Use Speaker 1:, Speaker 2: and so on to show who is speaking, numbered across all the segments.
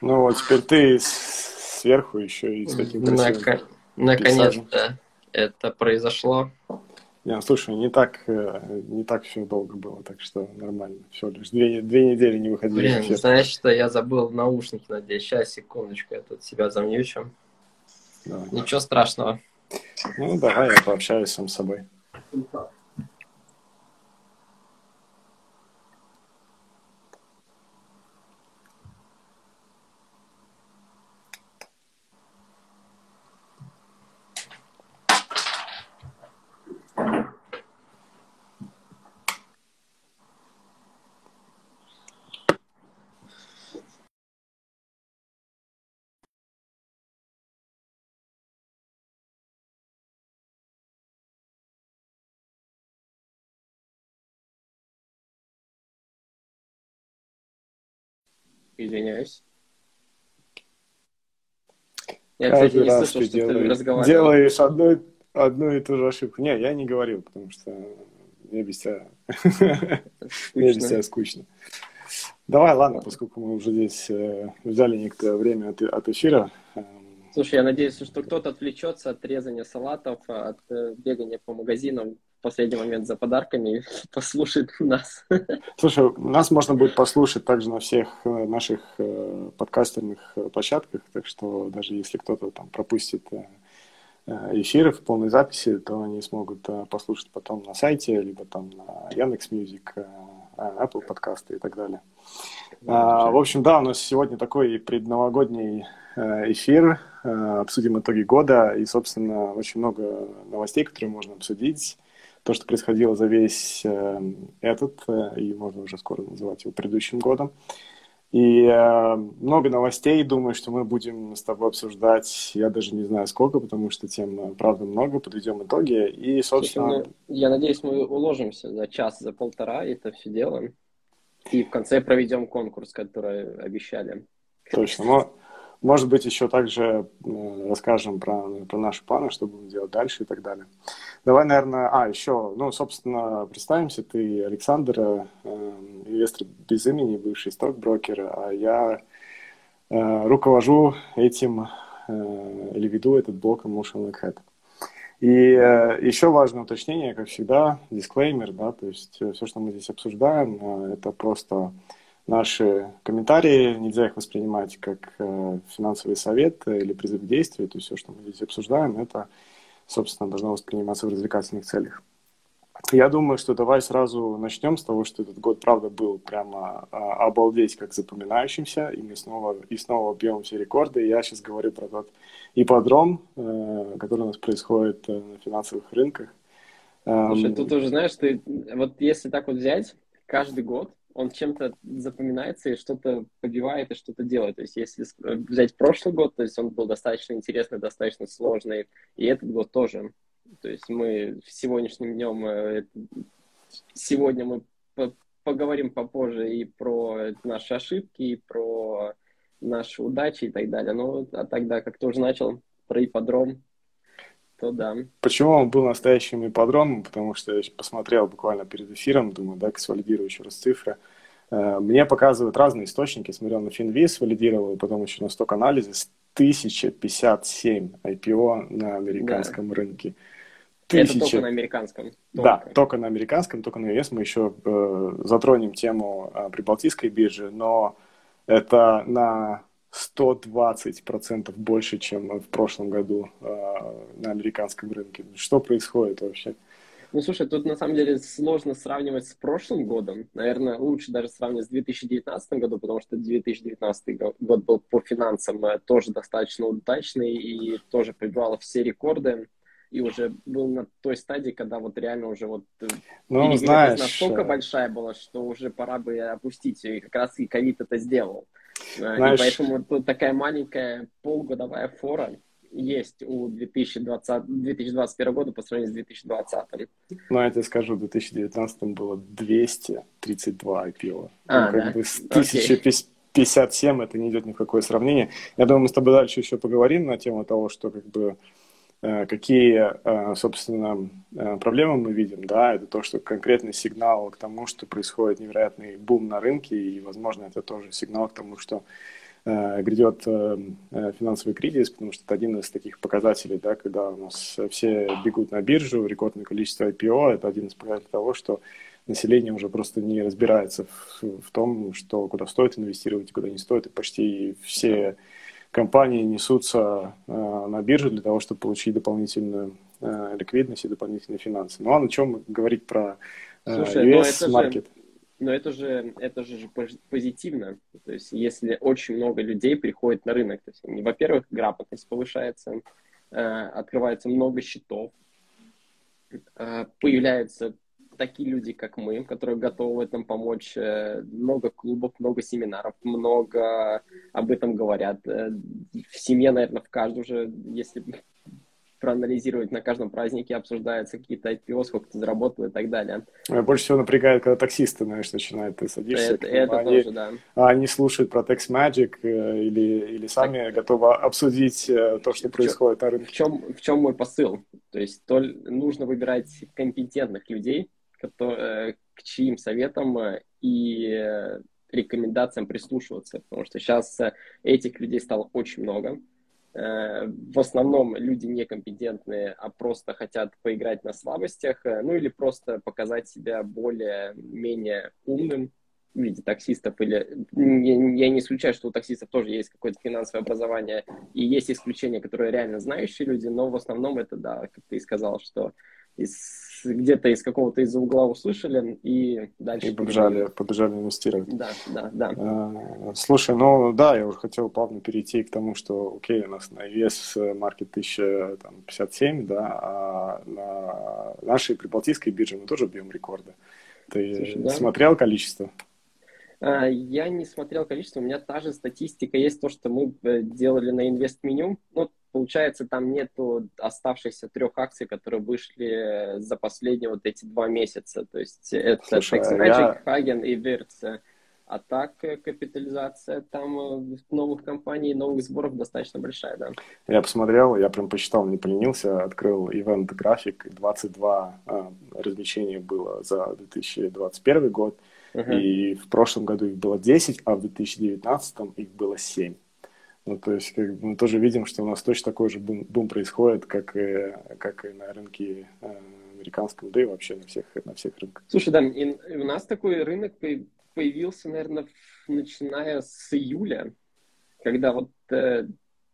Speaker 1: Ну вот теперь ты сверху еще и с таким красивым
Speaker 2: Нак- Наконец-то это произошло.
Speaker 1: Не, слушай, не так, э, не так все долго было, так что нормально. Все лишь две, две недели не выходили.
Speaker 2: Блин,
Speaker 1: эфир.
Speaker 2: знаешь, что я забыл наушники надеть. Сейчас, секундочку, я тут себя замьючу.
Speaker 1: Давай.
Speaker 2: Ничего страшного.
Speaker 1: Ну, давай я пообщаюсь сам с собой.
Speaker 2: Извиняюсь. Я, кстати,
Speaker 1: Каждый
Speaker 2: не
Speaker 1: раз
Speaker 2: слышал,
Speaker 1: ты
Speaker 2: что ты
Speaker 1: делаешь,
Speaker 2: разговаривал.
Speaker 1: делаешь одну, одну и ту же ошибку. Не, я не говорил, потому что мне без тебя, мне без тебя скучно. Давай, ладно, поскольку мы уже здесь э, взяли некоторое время от, от эфира. эм,
Speaker 2: Слушай, я надеюсь, что кто-то отвлечется от резания салатов, от э, бегания по магазинам в последний момент за подарками и послушает нас.
Speaker 1: Слушай, нас можно будет послушать также на всех э, наших э, подкастерных э, площадках, так что даже если кто-то там пропустит эфиры в полной записи, то они смогут послушать потом на сайте, либо там на Яндекс.Music, э, э, Apple подкасты и так далее. А, В общем, да, у нас сегодня такой предновогодний эфир. Обсудим итоги года и, собственно, очень много новостей, которые можно обсудить. То, что происходило за весь э, этот, э, и можно уже скоро называть его предыдущим годом. И э, много новостей, думаю, что мы будем с тобой обсуждать, я даже не знаю сколько, потому что тем, правда, много, подведем итоги. И,
Speaker 2: Слушай,
Speaker 1: собственно,
Speaker 2: я надеюсь, мы уложимся за час, за полтора это все делаем. И в конце проведем конкурс, который обещали.
Speaker 1: Точно. Мо- Может быть, еще также э, расскажем про, про наши планы, что будем делать дальше и так далее. Давай, наверное, а, еще, ну, собственно, представимся, ты Александр, э, инвестор без имени, бывший стокброкер, а я э, руковожу этим э, или веду этот блок Emotion Like Head. И э, еще важное уточнение, как всегда, дисклеймер, да, то есть все, что мы здесь обсуждаем, э, это просто наши комментарии, нельзя их воспринимать как э, финансовый совет или призыв к действию, то есть все, что мы здесь обсуждаем, это, собственно, должно восприниматься в развлекательных целях. Я думаю, что давай сразу начнем с того, что этот год, правда, был прямо а, обалдеть как запоминающимся, и мы снова и снова бьем все рекорды. Я сейчас говорю про тот ипподром, э, который у нас происходит э, на финансовых рынках. Эм,
Speaker 2: Слушай, тут уже, знаешь, ты вот если так вот взять, каждый год он чем-то запоминается и что-то побивает и что-то делает. То есть если с- взять прошлый год, то есть он был достаточно интересный, достаточно сложный, и этот год тоже. То есть мы в сегодняшнем днем, э, сегодня мы по- поговорим попозже и про наши ошибки, и про наши удачи и так далее. Ну, а тогда, как ты уже начал про ипподром, то да.
Speaker 1: Почему он был настоящим ипподромом? Потому что я посмотрел буквально перед эфиром, думаю, да, консолидирую еще раз цифры. Э, Мне показывают разные источники. Смотрел на Финвиз, валидировал, потом еще на сток анализе. 1057 IPO на американском рынке.
Speaker 2: Это
Speaker 1: Тысяча-
Speaker 2: только на американском.
Speaker 1: Да,
Speaker 2: Только.
Speaker 1: только на американском, только на US. Мы еще э, затронем тему э, прибалтийской биржи, но это на 120% больше, чем в прошлом году э, на американском рынке. Что происходит вообще?
Speaker 2: Ну, слушай, тут на самом деле сложно сравнивать с прошлым годом. Наверное, лучше даже сравнивать с 2019 годом, потому что 2019 го- год был по финансам э, тоже достаточно удачный и тоже прибрал все рекорды. И уже был на той стадии, когда вот реально уже вот э,
Speaker 1: Ну, знаешь,
Speaker 2: настолько
Speaker 1: э,
Speaker 2: большая была, что уже пора бы опустить ее. И как раз и ковид это сделал.
Speaker 1: Знаешь-
Speaker 2: И поэтому тут такая маленькая полугодовая фора есть у 2020, 2021 года по сравнению с 2020.
Speaker 1: ну, я тебе скажу, в 2019 было 232 IPO.
Speaker 2: А,
Speaker 1: ну, как
Speaker 2: да?
Speaker 1: бы с 1057 это не идет ни в какое сравнение. Я думаю, мы с тобой дальше еще поговорим на тему того, что как бы какие, э, собственно, э, проблемы мы видим, да, это то, что конкретный сигнал к тому, что происходит невероятный бум на рынке, и, возможно, это тоже сигнал к тому, что грядет финансовый кризис, потому что это один из таких показателей, да, когда у нас все бегут на биржу, рекордное количество IPO, это один из показателей того, что население уже просто не разбирается в, в том, что куда стоит инвестировать и куда не стоит, и почти все компании несутся э, на биржу для того, чтобы получить дополнительную э, ликвидность и дополнительные финансы. Ну а на чем говорить про э, Слушай, US маркет?
Speaker 2: Но это же, это же позитивно. То есть, если очень много людей приходит на рынок, то есть, во-первых, грамотность повышается, открывается много счетов, появляется такие люди, как мы, которые готовы нам помочь. Э, много клубов, много семинаров, много об этом говорят. Э, в семье, наверное, в каждом уже, если проанализировать, на каждом празднике обсуждаются какие-то IPO, сколько ты заработал и так далее.
Speaker 1: Больше всего напрягает, когда таксисты, знаешь, начинают, ты садишься,
Speaker 2: это, это
Speaker 1: они,
Speaker 2: тоже, да.
Speaker 1: а они слушают про Tex Magic э, или, или сами так, готовы обсудить то, что происходит на рынке.
Speaker 2: В чем, в чем мой посыл? То есть то, нужно выбирать компетентных людей, Э, к чьим советам э, и э, рекомендациям прислушиваться, потому что сейчас этих людей стало очень много. В основном люди некомпетентные, а просто хотят поиграть на слабостях, ну или просто показать себя более-менее умным, в виде таксистов или я не исключаю, что у таксистов тоже есть какое-то финансовое образование и есть исключения, которые реально знающие люди, но в основном это да, как ты и сказал, что из, где-то из какого-то из угла услышали и дальше...
Speaker 1: И побежали, побежали инвестировать.
Speaker 2: Да, да, да.
Speaker 1: А, слушай, ну да, я уже хотел плавно перейти к тому, что, окей, у нас на US маркет 1057, да, а на нашей прибалтийской бирже мы тоже бьем рекорды. Ты Слушай, да? смотрел количество?
Speaker 2: А, я не смотрел количество, у меня та же статистика есть, то, что мы э, делали на инвест-меню. Ну, получается, там нету оставшихся трех акций, которые вышли за последние вот эти два месяца. То есть это Слушай, Tex Magic, я... Hagen и Verts. А так э, капитализация там э, новых компаний, новых сборов достаточно большая, да.
Speaker 1: Я посмотрел, я прям посчитал, не поленился, открыл ивент график, 22 а, размещения было за 2021 год, uh-huh. и в прошлом году их было 10, а в 2019 их было 7. Ну, то есть как, мы тоже видим, что у нас точно такой же бум, бум происходит, как и, как и на рынке э, американском, да и вообще на всех, на всех рынках.
Speaker 2: Слушай, да, и, и у нас такой рынок появился, наверное, начиная с июля, когда вот э,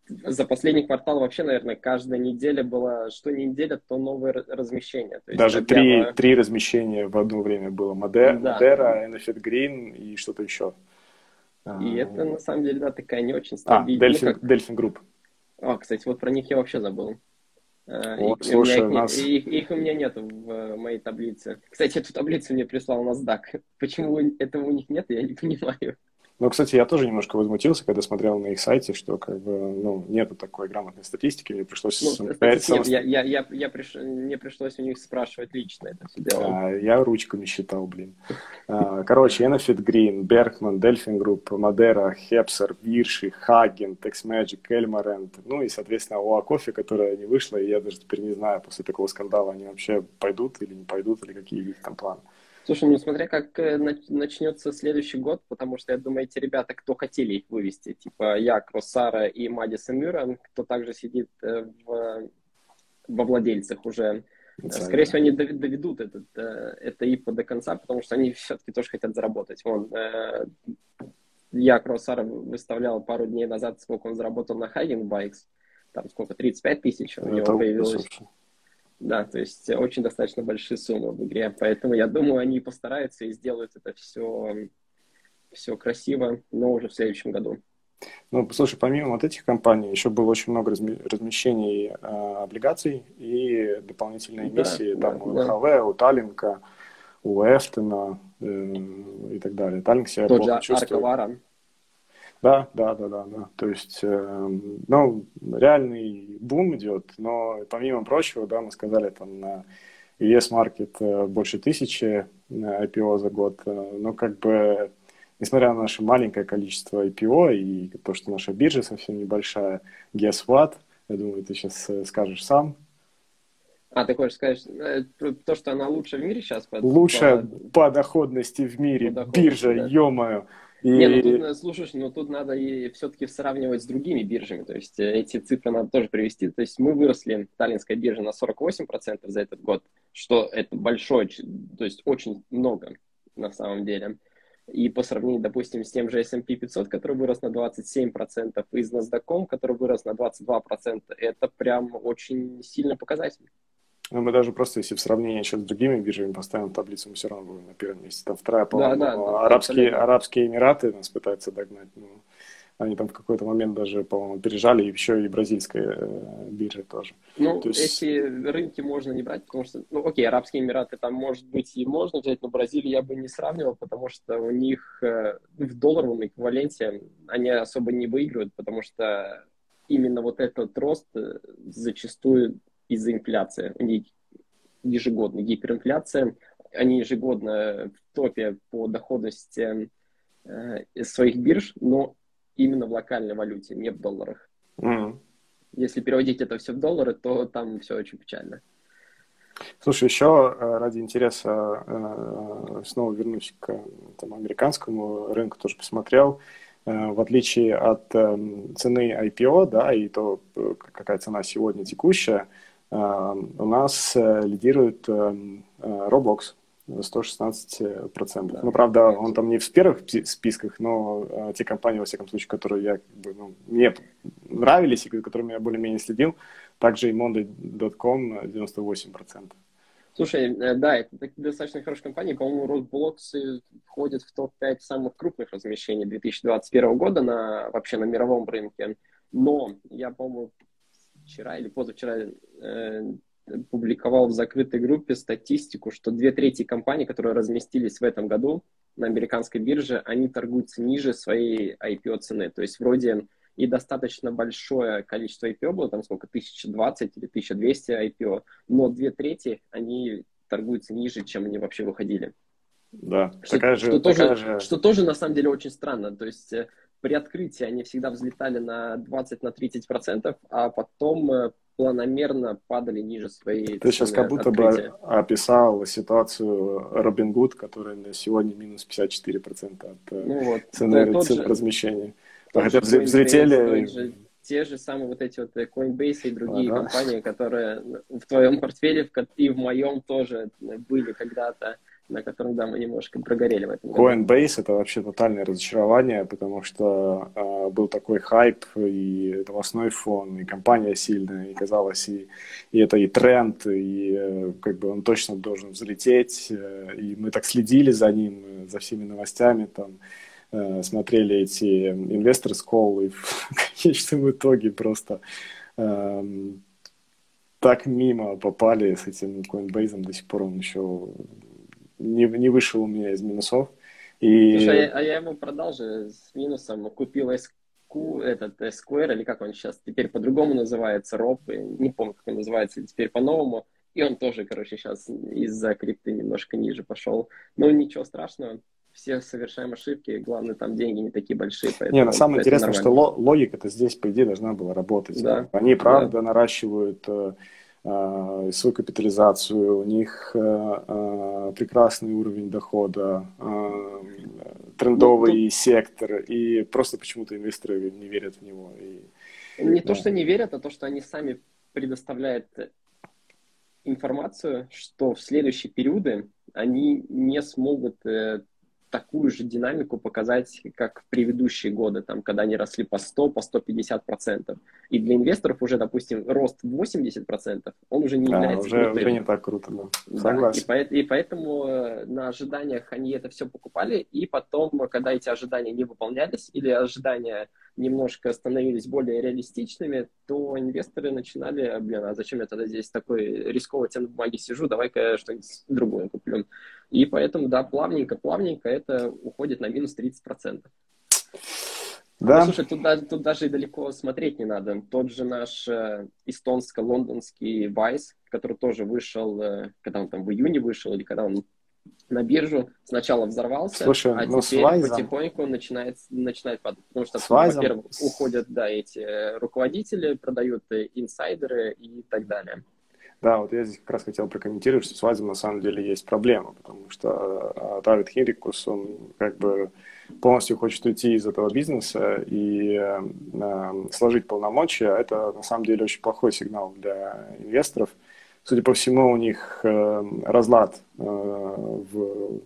Speaker 2: за последний квартал вообще, наверное, каждая неделя была, что неделя, то новое размещение. То
Speaker 1: есть Даже объява... три, три размещения в одно время было. Модера, да. Модера, Enefit Green и что-то еще.
Speaker 2: И это, на самом деле, да, такая не очень стабильная.
Speaker 1: А, Delphin, как... Delphin Group.
Speaker 2: А, кстати, вот про них я вообще забыл.
Speaker 1: А, вот, их, слушай,
Speaker 2: у,
Speaker 1: меня нас...
Speaker 2: их, их у меня нет в моей таблице. Кстати, эту таблицу мне прислал NASDAQ. Почему этого у них нет, я не понимаю.
Speaker 1: Но, кстати, я тоже немножко возмутился, когда смотрел на их сайте, что как бы, ну, нету такой грамотной статистики, мне пришлось ну,
Speaker 2: смотреть нет, я, я, я, я приш... мне пришлось у них спрашивать лично это все дело.
Speaker 1: А, я ручками считал, блин. А, короче, Enofit Green, Berkman, Delphin Group, Madera, Hepser, Вирши, Hagen, Texmagic, Elmarend, ну и, соответственно, ОА Кофе, которая не вышла, и я даже теперь не знаю, после такого скандала они вообще пойдут или не пойдут, или какие у них там планы.
Speaker 2: Слушай, ну смотря как э, начнется следующий год, потому что я думаю, эти ребята, кто хотели их вывести, типа я, Кроссара и Мадисон Мюррен, кто также сидит э, в, во владельцах уже, да, скорее всего, они доведут этот, э, это ИПО до конца, потому что они все-таки тоже хотят заработать. Вон, я Кроссара выставлял пару дней назад, сколько он заработал на Хайген Байкс, там сколько, 35 тысяч у него появилось. Да, то есть очень достаточно большие суммы в игре, поэтому я думаю, они постараются и сделают это все, все красиво, но уже в следующем году.
Speaker 1: Ну, слушай, помимо вот этих компаний, еще было очень много размещений э, облигаций и дополнительные эмиссии да, там да, у ЛХВ, да. у Таллинка, у Эфтона э, и так далее. Таллинк себя
Speaker 2: Тот же чувствует.
Speaker 1: Да, да, да, да, да. То есть, э, ну, реальный бум идет, но помимо прочего, да, мы сказали там на US Market э, больше тысячи IPO за год, э, но как бы, несмотря на наше маленькое количество IPO и то, что наша биржа совсем небольшая, guess what? Я думаю, ты сейчас э, скажешь сам.
Speaker 2: А, ты хочешь сказать, э, то, что она лучшая в мире сейчас?
Speaker 1: По, лучшая по, по доходности в мире, доходности, биржа, да. ё-моё.
Speaker 2: И... Не, ну тут, слушаешь, но тут надо и все-таки сравнивать с другими биржами, то есть э, эти цифры надо тоже привести. То есть мы выросли, Таллинская биржа, на 48% за этот год, что это большое, то есть очень много на самом деле. И по сравнению, допустим, с тем же S&P 500, который вырос на 27%, и с NASDAQ, который вырос на 22%, это прям очень сильный показатель.
Speaker 1: Ну, мы даже просто, если в сравнении еще с другими биржами поставим таблицу, мы все равно будем на первом месте. Там вторая, по-моему, да, да, да, арабские, арабские Эмираты нас пытаются догнать. Ну, они там в какой-то момент даже, по-моему, пережали, и еще и бразильская э, биржа тоже.
Speaker 2: Ну, То есть... эти рынки можно не брать, потому что, ну, окей, Арабские Эмираты там, может быть, и можно взять, но Бразилию я бы не сравнивал, потому что у них э, в долларовом эквиваленте они особо не выигрывают, потому что именно вот этот рост э, зачастую из-за инфляции. У них ежегодная гиперинфляция, они ежегодно в топе по доходности э, своих бирж, но именно в локальной валюте, не в долларах. Mm. Если переводить это все в доллары, то там все очень печально.
Speaker 1: Слушай, еще э, ради интереса э, снова вернусь к там, американскому рынку, тоже посмотрел. В отличие от цены IPO, да, и то, какая цена сегодня текущая, у нас лидирует Roblox 116 процентов. Да. Ну, правда, он там не в первых списках, но э, те компании, во всяком случае, которые я, как бы, ну, мне нравились и которыми я более-менее следил, также и Monday.com 98 процентов.
Speaker 2: Слушай, э, да, это достаточно хорошая компания. По-моему, Roblox входит в топ-5 самых крупных размещений 2021 года на, вообще на мировом рынке. Но я, по-моему, вчера или позавчера э, публиковал в закрытой группе статистику, что две трети компаний, которые разместились в этом году на американской бирже, они торгуются ниже своей IPO цены. То есть вроде и достаточно большое количество IPO было, там сколько, 1020 или 1200 IPO, но две трети, они торгуются ниже, чем они вообще выходили.
Speaker 1: Да,
Speaker 2: что, такая же, что, такая тоже, же... что тоже на самом деле очень странно. То есть э, при открытии они всегда взлетали на 20-30%, на а потом э, планомерно падали ниже своей
Speaker 1: Ты сейчас как будто открытия. бы описал ситуацию Робин Гуд, которая на сегодня минус 54% от э, ну вот, цены, да, цены же, размещения. Хотя взлетели...
Speaker 2: Же, те же самые вот эти вот Coinbase и другие ага. компании, которые в твоем портфеле и в моем тоже были когда-то на котором, да, мы немножко прогорели в этом
Speaker 1: году. Coinbase — это вообще тотальное разочарование, потому что э, был такой хайп, и новостной фон, и компания сильная, и казалось, и, и это и тренд, и э, как бы он точно должен взлететь, э, и мы так следили за ним, э, за всеми новостями, там, э, смотрели эти инвесторы call, и в конечном итоге просто э, так мимо попали с этим Coinbase, до сих пор он еще не, не вышел у меня из минусов.
Speaker 2: И... Слушай, а я, а его продал же с минусом, купил SQ, этот Square, или как он сейчас теперь по-другому называется, ROP, не помню, как он называется теперь по-новому, и он тоже, короче, сейчас из-за крипты немножко ниже пошел. Но ничего страшного, все совершаем ошибки, главное, там деньги не такие большие.
Speaker 1: Не, на самом интересно, что логика-то здесь, по идее, должна была работать. Да. Они, правда, да. наращивают Э, свою капитализацию, у них э, э, прекрасный уровень дохода, трендовый ну, сектор, и просто почему-то инвесторы не верят в него. И,
Speaker 2: не да. то, что не верят, а то, что они сами предоставляют информацию, что в следующие периоды они не смогут такую же динамику показать, как в предыдущие годы, там, когда они росли по 100, по 150 процентов. И для инвесторов уже, допустим, рост 80 процентов, он уже не является
Speaker 1: уже, крутым. уже не так круто, да. Согласен.
Speaker 2: Да, и, по, и поэтому э, на ожиданиях они это все покупали, и потом, когда эти ожидания не выполнялись, или ожидания немножко становились более реалистичными, то инвесторы начинали, блин, а зачем я тогда здесь такой рисковый цен бумаги сижу, давай-ка что-нибудь другое куплю. И поэтому, да, плавненько-плавненько это уходит на минус 30%. Да. Ну, слушай, тут, тут даже и далеко смотреть не надо. Тот же наш э, эстонско-лондонский Vice, который тоже вышел, э, когда он там в июне вышел, или когда он на биржу сначала взорвался, Слушай, а ну, теперь Свайзом... потихоньку начинает, начинает падать. Потому что, Свайзом... во-первых, уходят да, эти руководители, продают инсайдеры и так далее.
Speaker 1: Да, вот я здесь как раз хотел прокомментировать, что с Вайзом на самом деле есть проблема, потому что Давид Хирикус, он как бы полностью хочет уйти из этого бизнеса и э, сложить полномочия. Это на самом деле очень плохой сигнал для инвесторов. Судя по всему, у них э, разлад э, в,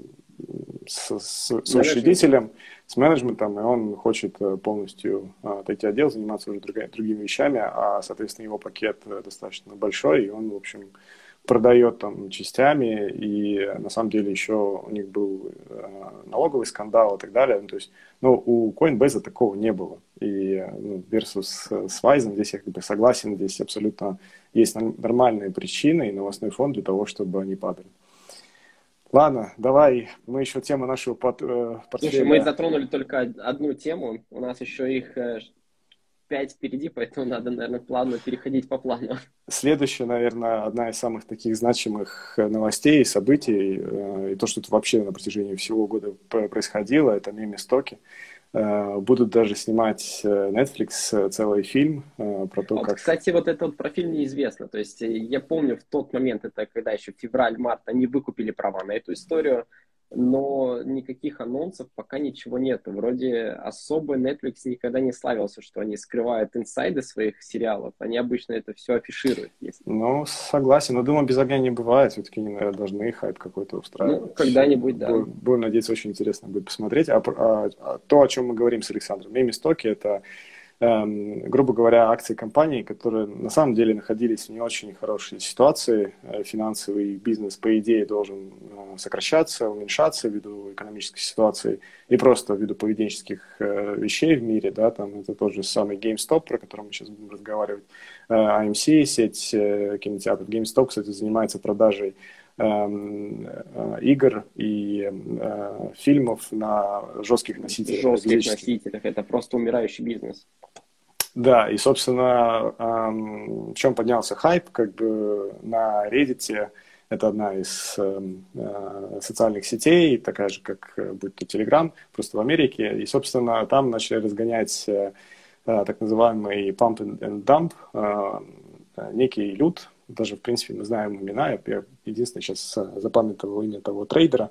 Speaker 1: с, с, с учредителем, с менеджментом, и он хочет э, полностью э, отойти от дел, заниматься уже другими, другими вещами, а, соответственно, его пакет э, достаточно большой, и он, в общем, продает там частями, и на самом деле еще у них был налоговый скандал и так далее. Ну, то есть, ну, у Coinbase такого не было. И ну, versus с Wise, здесь я как бы согласен, здесь абсолютно есть нормальные причины и новостной фонд для того, чтобы они падали. Ладно, давай, мы еще тему нашего под, э,
Speaker 2: портфеля. Слушай, мы затронули только одну тему, у нас еще их э, пять впереди, поэтому надо, наверное, плавно переходить по плану.
Speaker 1: Следующая, наверное, одна из самых таких значимых э, новостей, событий, э, и то, что тут вообще на протяжении всего года происходило, это меми-стоки. Э, будут даже снимать Netflix целый фильм про то,
Speaker 2: вот,
Speaker 1: как...
Speaker 2: Кстати, вот это вот про фильм неизвестно. То есть я помню в тот момент, это когда еще февраль-март, они выкупили права на эту историю, но никаких анонсов пока ничего нет. Вроде особо Netflix никогда не славился, что они скрывают инсайды своих сериалов. Они обычно это все афишируют.
Speaker 1: Если... Ну, согласен. Но думаю, без огня не бывает. Все-таки наверное, должны хайп какой-то устраивать. Ну,
Speaker 2: когда-нибудь, да.
Speaker 1: Будем, будем надеяться, очень интересно будет посмотреть. А, а, а то, о чем мы говорим с Александром, Меми Стоки, это грубо говоря, акции компаний, которые на самом деле находились в не очень хорошей ситуации. Э, финансовый бизнес, по идее, должен э, сокращаться, уменьшаться ввиду экономической ситуации и просто ввиду поведенческих э, вещей в мире. Да, там это тот же самый GameStop, про который мы сейчас будем разговаривать. AMC, сеть кинотеатров. GameStop, кстати, занимается продажей эм, игр и э, фильмов на жестких носителях.
Speaker 2: Жестких носителях. Это просто умирающий бизнес.
Speaker 1: Да, и, собственно, в чем поднялся хайп, как бы на Reddit, это одна из эм, э, социальных сетей, такая же, как э, будь то Telegram, просто в Америке, и, собственно, там начали разгонять э, так называемый pump and dump, некий люд, даже, в принципе, мы знаем имена, я единственное сейчас запамятовал имя того трейдера,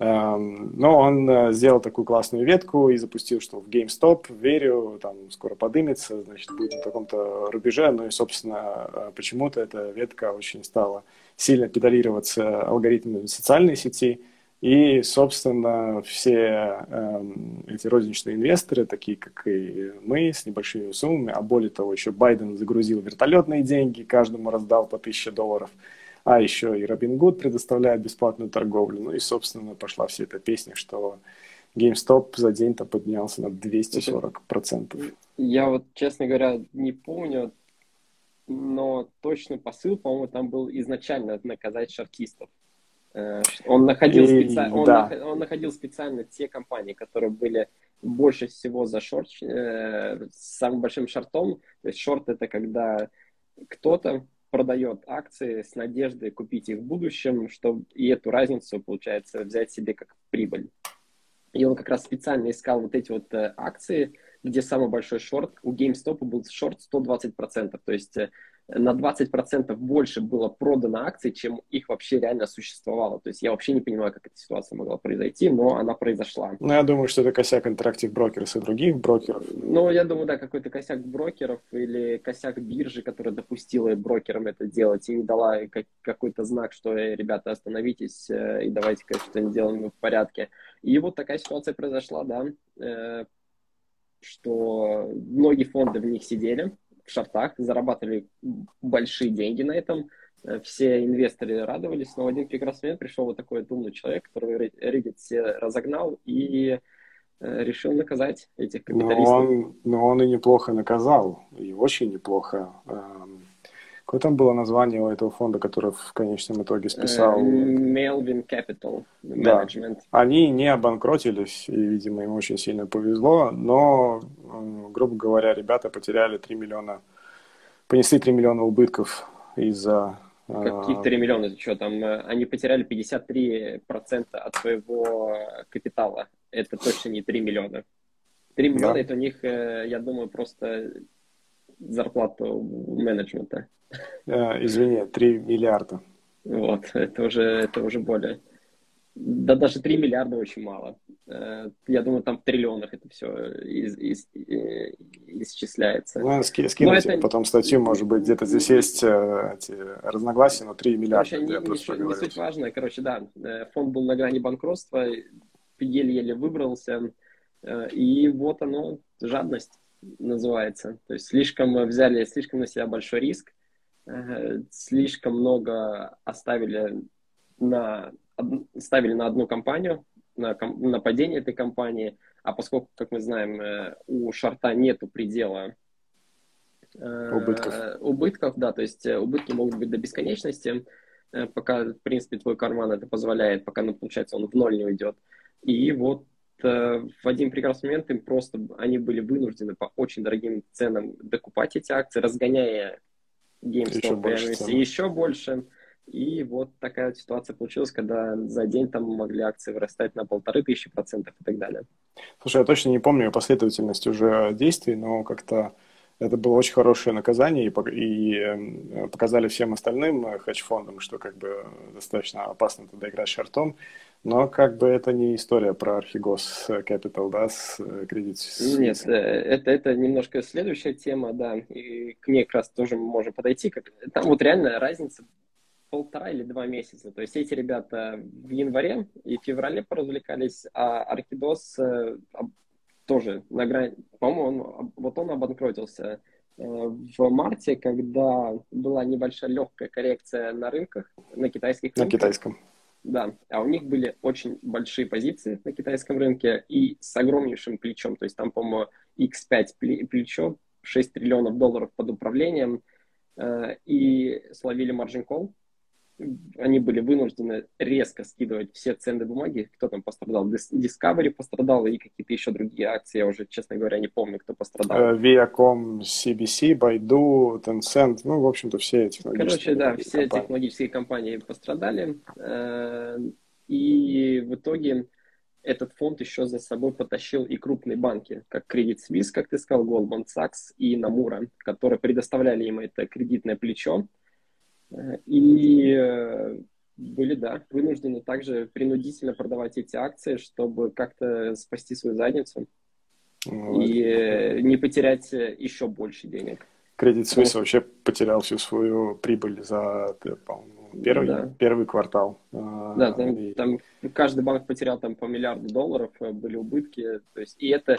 Speaker 1: Эм, но он э, сделал такую классную ветку и запустил, что в GameStop, верю, там скоро подымется, значит, будет на таком-то рубеже. Ну и, собственно, э, почему-то эта ветка очень стала сильно педалироваться алгоритмами социальной сети. И, собственно, все э, эти розничные инвесторы, такие как и мы, с небольшими суммами, а более того, еще Байден загрузил вертолетные деньги, каждому раздал по 1000 долларов – а еще и Робин Гуд предоставляет бесплатную торговлю. Ну и, собственно, пошла вся эта песня, что GameStop за день-то поднялся на 240%.
Speaker 2: Я вот, честно говоря, не помню, но точный посыл, по-моему, там был изначально наказать шартистов. Э, он находил, и, специ... он, да. нах... он находил специально те компании, которые были больше всего за шорт, э, с самым большим шортом. То есть шорт это когда кто-то продает акции с надеждой купить их в будущем, чтобы и эту разницу, получается, взять себе как прибыль. И он как раз специально искал вот эти вот э, акции, где самый большой шорт. У GameStop был шорт 120%. То есть э, на 20% больше было продано акций, чем их вообще реально существовало. То есть я вообще не понимаю, как эта ситуация могла произойти, но она произошла.
Speaker 1: Ну, я думаю, что это косяк Interactive Brokers и других брокеров.
Speaker 2: Ну, я думаю, да, какой-то косяк брокеров или косяк биржи, которая допустила брокерам это делать и не дала какой-то знак, что, ребята, остановитесь э, и давайте, конечно, что-нибудь делаем в порядке. И вот такая ситуация произошла, да, э, что многие фонды в них сидели, шортах, зарабатывали большие деньги на этом, э, все инвесторы радовались, но в один прекрасный момент пришел вот такой умный человек, который Reddit все разогнал и э, решил наказать этих капиталистов.
Speaker 1: Но он, но он и неплохо наказал, и очень неплохо. Какое там было название у этого фонда, который в конечном итоге списал?
Speaker 2: Melvin Capital Management.
Speaker 1: Да. Они не обанкротились, и, видимо, им очень сильно повезло, но, грубо говоря, ребята потеряли 3 миллиона, понесли 3 миллиона убытков из-за...
Speaker 2: Каких 3 миллиона? Это что, там э, они потеряли 53% от своего капитала. Это точно не 3 миллиона. 3 миллиона да. это у них, э, я думаю, просто зарплату менеджмента.
Speaker 1: Извини, 3 миллиарда.
Speaker 2: Вот, это уже, это уже более. Да даже 3 миллиарда очень мало. Э, я думаю, там в триллионах это все из, из, исчисляется.
Speaker 1: Ну, ски, скинуть это... потом статью, может быть, где-то здесь есть э, эти разногласия, но 3 миллиарда.
Speaker 2: Короче, не, не, не суть важная. Короче, да, э, фонд был на грани банкротства, еле-еле выбрался, и вот оно, жадность называется. То есть слишком взяли слишком на себя большой риск, слишком много оставили на ставили на одну компанию, на, на падение этой компании, а поскольку, как мы знаем, э, у шарта нету предела
Speaker 1: э, убытков.
Speaker 2: убытков, да, то есть э, убытки могут быть до бесконечности, пока, в принципе, твой карман это позволяет, пока, ну, получается, он в ноль не уйдет. И вот в один прекрасный момент им просто, они были вынуждены по очень дорогим ценам докупать эти акции, разгоняя GameStop еще больше, еще больше. И вот такая вот ситуация получилась, когда за день там могли акции вырастать на полторы тысячи процентов и так далее.
Speaker 1: Слушай, я точно не помню последовательность уже действий, но как-то это было очень хорошее наказание, и, эм, показали всем остальным э, хедж-фондам, что как бы достаточно опасно туда играть шартом, но как бы это не история про Архигос Capital, да, с кредит.
Speaker 2: Э, Нет, э, это, это немножко следующая тема, да, и к ней как раз тоже мы можем подойти. Как... Там вот реально разница полтора или два месяца. То есть эти ребята в январе и феврале поразвлекались, а Аркидос э, тоже на грани... По-моему, он, вот он обанкротился э, в марте, когда была небольшая легкая коррекция на рынках, на китайских
Speaker 1: рынках. На китайском.
Speaker 2: Да, а у них были очень большие позиции на китайском рынке и с огромнейшим плечом. То есть там, по-моему, X5 плечо, 6 триллионов долларов под управлением, э, и словили margin call, они были вынуждены резко скидывать все ценные бумаги. Кто там пострадал? Discovery пострадал и какие-то еще другие акции. Я уже, честно говоря, не помню, кто пострадал.
Speaker 1: Uh, Viacom, CBC, Baidu, Tencent, ну, в общем-то, все
Speaker 2: технологические Короче, да, все компании. технологические компании пострадали. Э, и в итоге этот фонд еще за собой потащил и крупные банки, как Credit Suisse, как ты сказал, Goldman Sachs и Nomura, которые предоставляли им это кредитное плечо, и э, были, да, вынуждены также принудительно продавать эти акции, чтобы как-то спасти свою задницу вот. и э, не потерять э, еще больше денег.
Speaker 1: Кредит Suisse вообще потерял всю свою прибыль за, первый, да. первый квартал.
Speaker 2: А, да, там, и... там каждый банк потерял там по миллиарду долларов, были убытки, то есть, и это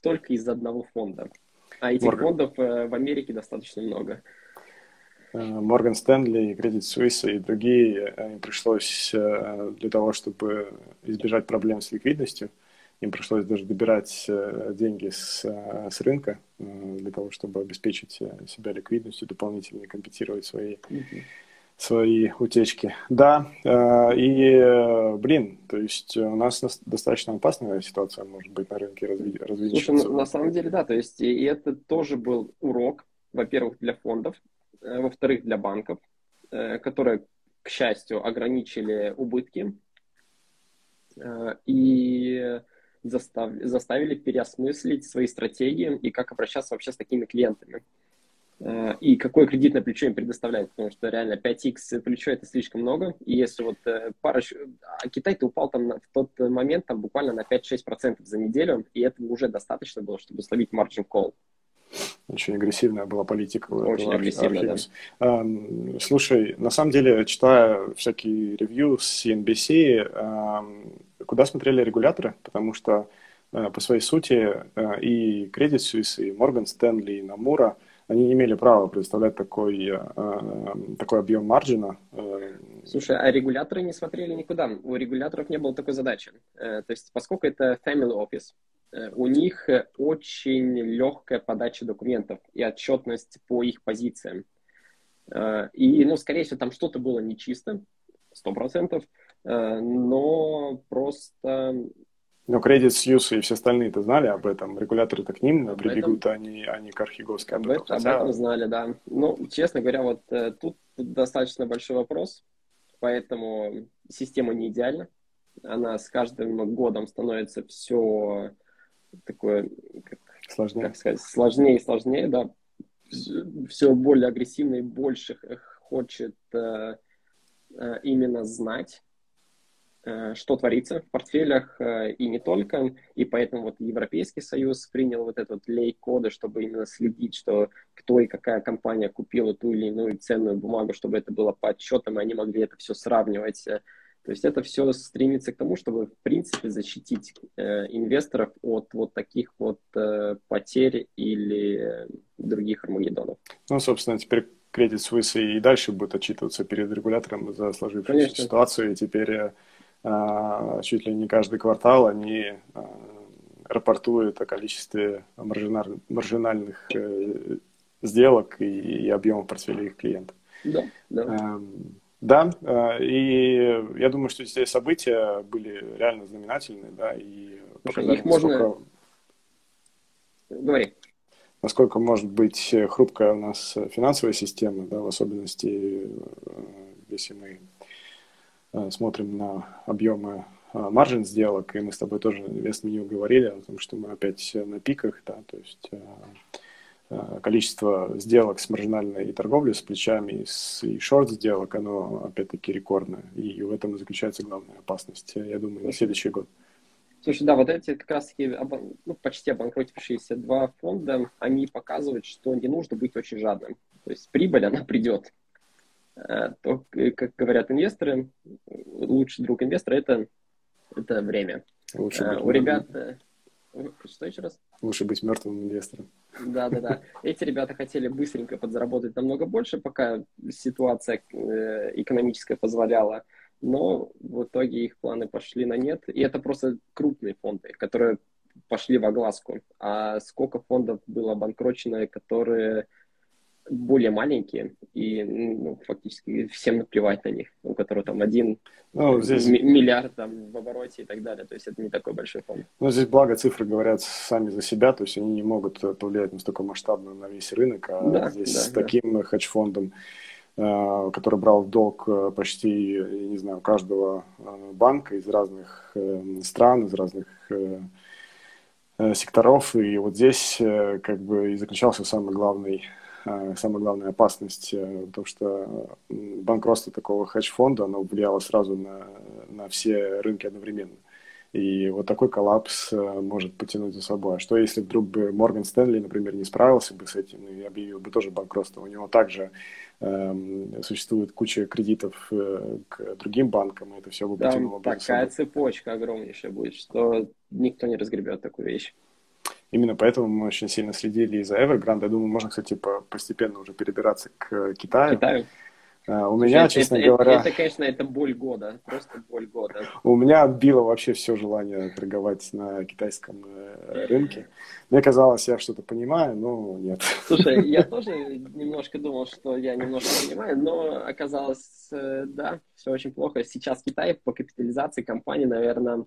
Speaker 2: только из одного фонда. А этих Морган. фондов в Америке достаточно много.
Speaker 1: Морган Стэнли, Credit Suisse и другие, им пришлось э, для того, чтобы избежать проблем с ликвидностью, им пришлось даже добирать э, деньги с, э, с рынка для того, чтобы обеспечить себя ликвидностью, дополнительно компенсировать свои, mm-hmm. свои утечки. Да, и, блин, то есть у нас достаточно опасная ситуация может быть на рынке развития.
Speaker 2: Слушай, на, на самом деле, да, то есть и это тоже был урок, во-первых, для фондов, Э, во-вторых, для банков, э, которые, к счастью, ограничили убытки э, и заставили переосмыслить свои стратегии и как обращаться вообще с такими клиентами. И какое кредитное плечо им предоставляет, потому что реально 5x плечо это слишком много. И если вот пара... А Китай-то упал там в тот момент там буквально на 5-6% за неделю, и этого уже достаточно было, чтобы словить margin call.
Speaker 1: Очень агрессивная была политика.
Speaker 2: Очень агрессивная,
Speaker 1: да. Слушай, на самом деле, читая всякие ревью с CNBC, куда смотрели регуляторы? Потому что э, по своей сути э, и Credit Suisse, и Morgan Stanley, и Nomura, они не имели права предоставлять такой, э, такой объем маржина.
Speaker 2: Слушай, а регуляторы не смотрели никуда. У регуляторов не было такой задачи. То есть, поскольку это family office, у них э, очень легкая подача документов и отчетность по их позициям. Э, и, ну, скорее всего, там что-то было нечисто, сто процентов, но просто...
Speaker 1: Но Credit Suisse и все остальные-то знали об этом? Регуляторы-то к ним об прибегут, этом... а не, а к Архиговской.
Speaker 2: Об, это, об этом знали, да. Ну, честно говоря, вот тут достаточно большой вопрос, поэтому система не идеальна. Она с каждым годом становится все такое, как,
Speaker 1: сложнее.
Speaker 2: как сказать, сложнее и сложнее, да. все более агрессивно и больше хочет именно знать, что творится в портфелях и не только. И поэтому вот Европейский Союз принял вот этот вот лей-коды, чтобы именно следить, что кто и какая компания купила ту или иную ценную бумагу, чтобы это было по отчетам, и они могли это все сравнивать то есть это все стремится к тому, чтобы, в принципе, защитить э, инвесторов от вот таких вот э, потерь или других армагеддонов.
Speaker 1: Ну, собственно, теперь Credit Suisse и дальше будет отчитываться перед регулятором за сложившуюся Конечно. ситуацию, и теперь э, чуть ли не каждый квартал они э, рапортуют о количестве маржинар, маржинальных э, сделок и, и объемов портфеля их клиентов.
Speaker 2: Да, да. Эм,
Speaker 1: да, э, и я думаю, что эти события были реально знаменательные, да, и
Speaker 2: показали, их можно... насколько... Говори.
Speaker 1: Насколько может быть хрупкая у нас финансовая система, да, в особенности, э, если мы э, смотрим на объемы маржин сделок, и мы с тобой тоже в меню говорили о том, что мы опять на пиках, да, то есть количество сделок с маржинальной торговлей, с плечами и шорт сделок, оно опять-таки рекордное. И в этом и заключается главная опасность, я думаю, на следующий год.
Speaker 2: Слушай, да, вот эти как раз-таки ну, почти обанкротившиеся два фонда, они показывают, что не нужно быть очень жадным. То есть прибыль, она придет. Э, то, как говорят инвесторы, лучший друг инвестора это, это время. Лучше э, У ребят... Что еще раз?
Speaker 1: Лучше быть мертвым инвестором.
Speaker 2: Да, да, да. Эти ребята хотели быстренько подзаработать намного больше, пока ситуация э, экономическая позволяла. Но в итоге их планы пошли на нет. И это просто крупные фонды, которые пошли в огласку. А сколько фондов было обанкрочено, которые более маленькие, и ну, фактически всем наплевать на них, у которых там один ну, здесь... миллиард там, в обороте и так далее. То есть это не такой большой фонд.
Speaker 1: Ну, здесь благо цифры говорят сами за себя, то есть они не могут повлиять настолько масштабно на весь рынок, а да, здесь да, с да. таким хедж-фондом, э, который брал в долг э, почти, я не знаю, каждого э, банка из разных стран, из разных секторов, и вот здесь как бы и заключался самый главный самая главная опасность, э, потому что банкротство такого хедж-фонда, оно влияло сразу на, на все рынки одновременно. И вот такой коллапс э, может потянуть за собой. А что если вдруг бы Морган Стэнли, например, не справился бы с этим и объявил бы тоже банкротство? У него также э, существует куча кредитов э, к другим банкам, и это все бы потянуло
Speaker 2: бы такая цепочка огромнейшая будет, что никто не разгребет такую вещь.
Speaker 1: Именно поэтому мы очень сильно следили и за Evergrande. Я думаю, можно, кстати, постепенно уже перебираться к Китаю. Китаю. Uh, у меня, это, честно
Speaker 2: это,
Speaker 1: говоря...
Speaker 2: Это, это, конечно, это боль года, просто боль года.
Speaker 1: У меня отбило вообще все желание торговать на китайском э, рынке. Мне казалось, я что-то понимаю, но нет.
Speaker 2: Слушай, я тоже немножко думал, что я немножко понимаю, но оказалось, э, да, все очень плохо. Сейчас Китай по капитализации компании, наверное,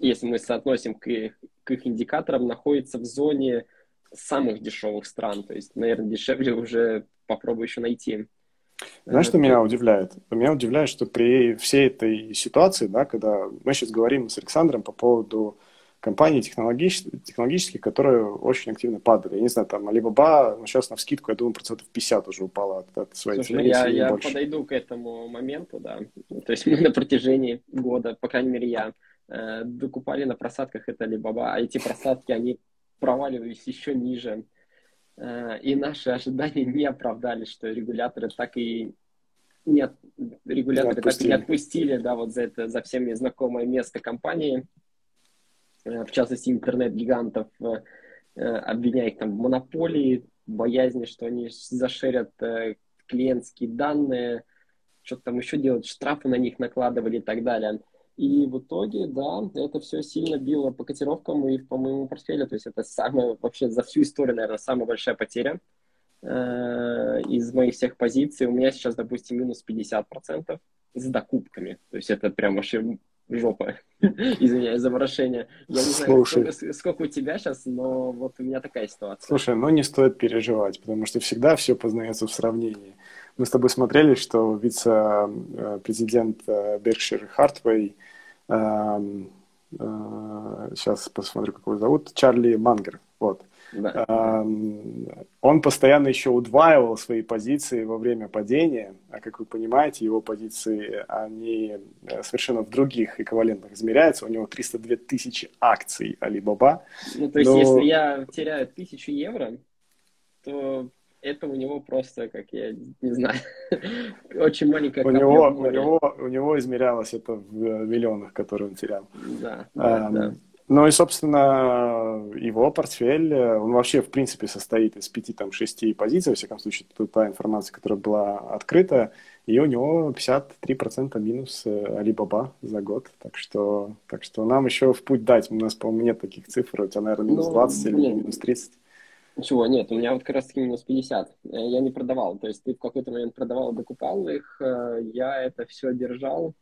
Speaker 2: если мы соотносим к их, к их индикаторам, находится в зоне самых дешевых стран. То есть, наверное, дешевле уже попробую еще найти.
Speaker 1: Знаешь, что меня удивляет? Меня удивляет, что при всей этой ситуации, да, когда мы сейчас говорим с Александром по поводу компаний технологических, технологических, которые очень активно падали. Я не знаю, там Alibaba, ну, сейчас на вскидку, я думаю, процентов 50 уже упала от, от своей
Speaker 2: Слушай, цены. Я, я подойду к этому моменту, да. То есть мы на протяжении года, по крайней мере, я э, докупали на просадках это Alibaba, а эти просадки, они проваливались еще ниже. Э, и наши ожидания не оправдались, что регуляторы так и нет, регуляторы так и не отпустили, да, вот за это, за всеми знакомое место компании, э, в частности, интернет-гигантов, э, э, обвиняя их там в монополии, боязни, что они зашерят э, клиентские данные, что-то там еще делать, штрафы на них накладывали и так далее. И в итоге, да, это все сильно било по котировкам и по моему портфелю. То есть это самая, вообще за всю историю, наверное, самая большая потеря э, из моих всех позиций. У меня сейчас, допустим, минус 50% с докупками. То есть это прям вообще жопа. Извиняюсь за выражение. Я не знаю, сколько, сколько у тебя сейчас, но вот у меня такая ситуация.
Speaker 1: Слушай, ну не стоит переживать, потому что всегда все познается в сравнении. Мы с тобой смотрели, что вице-президент Беркшир Хартвей сейчас эм, посмотрю, как его зовут, Чарли Мангер, вот. Да. Он постоянно еще удваивал свои позиции во время падения, а как вы понимаете, его позиции, они э, совершенно в других эквивалентах измеряются. У него 302 тысячи акций Alibaba.
Speaker 2: Ну, то есть, Но... если я теряю тысячу евро, то это у него просто, как я не знаю, очень маленькая
Speaker 1: у него, у него У него измерялось это в миллионах, которые он терял.
Speaker 2: Да, да, да.
Speaker 1: Ну и, собственно, его портфель, он вообще, в принципе, состоит из пяти, там, шести позиций, во всяком случае, это та информация, которая была открыта, и у него 53% минус Alibaba за год, так что, так что нам еще в путь дать, у нас, по-моему, нет таких цифр, у тебя, наверное, минус 20 ну, или минус 30.
Speaker 2: Чего? Нет, у меня вот как раз таки минус 50. Я не продавал. То есть ты в какой-то момент продавал, докупал их, э, я это все держал,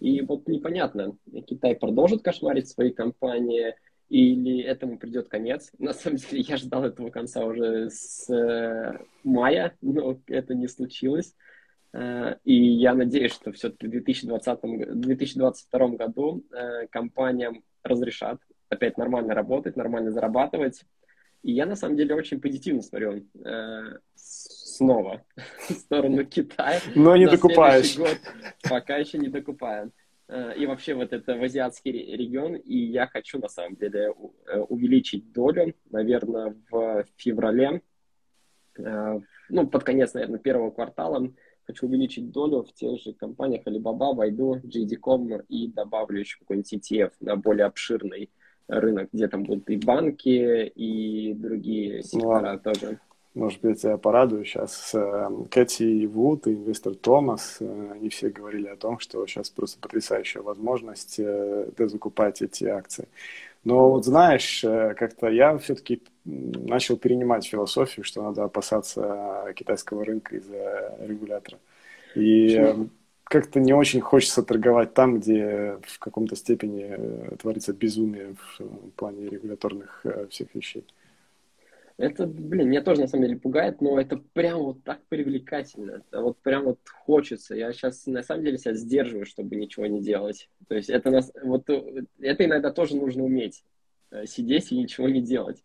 Speaker 2: и вот непонятно, Китай продолжит кошмарить свои компании, или этому придет конец. На самом деле, я ждал этого конца уже с э, мая, но это не случилось. Э, и я надеюсь, что все-таки в 2020, 2022 году э, компаниям разрешат опять нормально работать, нормально зарабатывать. И я на самом деле очень позитивно смотрю э, снова в сторону Китая.
Speaker 1: Но не докупаешь.
Speaker 2: Год, пока еще не докупаем. Э, и вообще вот это в азиатский регион. И я хочу на самом деле э, увеличить долю, наверное, в феврале, э, ну, под конец, наверное, первого квартала, хочу увеличить долю в тех же компаниях Alibaba, Baidu, JD.com и добавлю еще какой-нибудь ETF на более обширный рынок, где там будут и банки, и другие сектора ну, тоже.
Speaker 1: Может быть, я порадую сейчас. Эм, Кэти Вуд и инвестор Томас, э, они все говорили о том, что сейчас просто потрясающая возможность э, закупать эти акции. Но вот знаешь, э, как-то я все-таки начал перенимать философию, что надо опасаться китайского рынка из-за регулятора. И как-то не очень хочется торговать там, где в каком-то степени творится безумие в плане регуляторных всех вещей.
Speaker 2: Это, блин, меня тоже на самом деле пугает, но это прям вот так привлекательно. Это вот прям вот хочется. Я сейчас на самом деле себя сдерживаю, чтобы ничего не делать. То есть это, нас, вот, это иногда тоже нужно уметь. Э, сидеть и ничего не делать.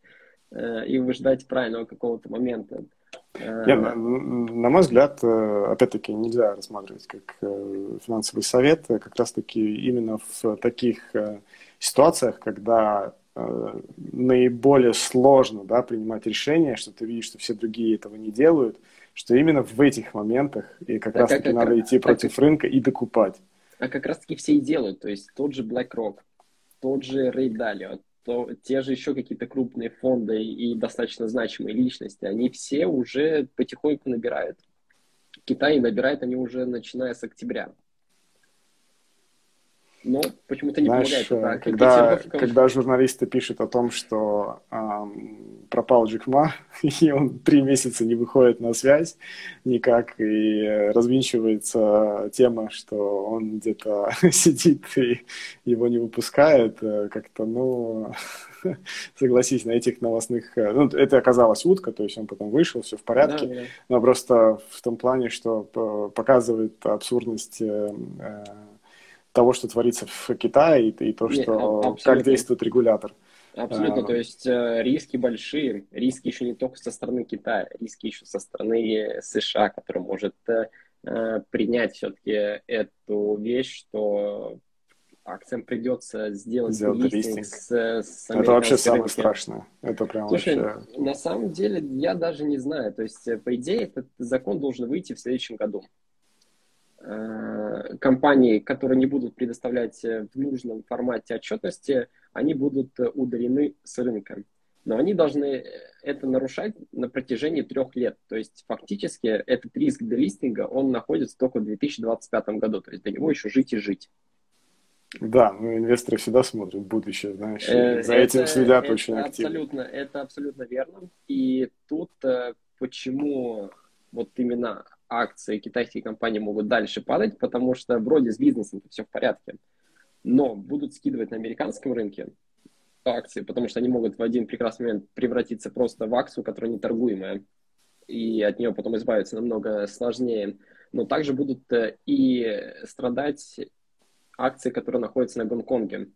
Speaker 2: Э, и выждать правильного какого-то момента.
Speaker 1: Нет, на, на мой взгляд, э, опять-таки, нельзя рассматривать как финансовый совет, как раз-таки именно в таких ситуациях, когда Э, наиболее сложно да, принимать решения, что ты видишь, что все другие этого не делают, что именно в этих моментах и как а раз-таки как, надо как, идти против как, рынка и докупать.
Speaker 2: А как раз-таки все и делают, то есть тот же BlackRock, тот же Ray Dalio, то, те же еще какие-то крупные фонды и достаточно значимые личности, они все уже потихоньку набирают. Китай набирает они уже начиная с октября но почему-то не Знаешь, помогает.
Speaker 1: Это, когда, когда журналисты пишут о том, что эм, пропал Джек Ма, и он три месяца не выходит на связь никак, и развинчивается тема, что он где-то сидит и его не выпускает, э, как-то, ну, согласись, на этих новостных... Э, ну, это оказалась утка, то есть он потом вышел, все в порядке, да, да. но просто в том плане, что показывает абсурдность э, того, что творится в Китае, и, и то, что, Нет, как действует регулятор.
Speaker 2: Абсолютно, а, то есть э, риски большие, риски еще не только со стороны Китая, риски еще со стороны США, который может э, э принять все-таки эту вещь, что акциям придется сделать, сделать листинг с, с
Speaker 1: Это вообще самое страшное. Это прям
Speaker 2: Слушай,
Speaker 1: вообще...
Speaker 2: на самом деле я даже не знаю. То есть, по идее, этот закон должен выйти в следующем году. Компании, которые не будут предоставлять в нужном формате отчетности, они будут э, удалены с рынка. Но они должны это нарушать на протяжении трех лет. То есть фактически этот риск делистинга, он находится только в 2025 году. То есть до него еще жить и жить.
Speaker 1: Да, ну инвесторы всегда смотрят будущее, знаешь, э, за это, этим следят
Speaker 2: это
Speaker 1: очень активно.
Speaker 2: Абсолютно, это абсолютно верно. И тут почему вот именно акции китайских компаний могут дальше падать, потому что вроде с бизнесом все в порядке. Но будут скидывать на американском рынке акции, потому что они могут в один прекрасный момент превратиться просто в акцию, которая не торгуемая, и от нее потом избавиться намного сложнее. Но также будут э, и страдать акции, которые находятся на Гонконге.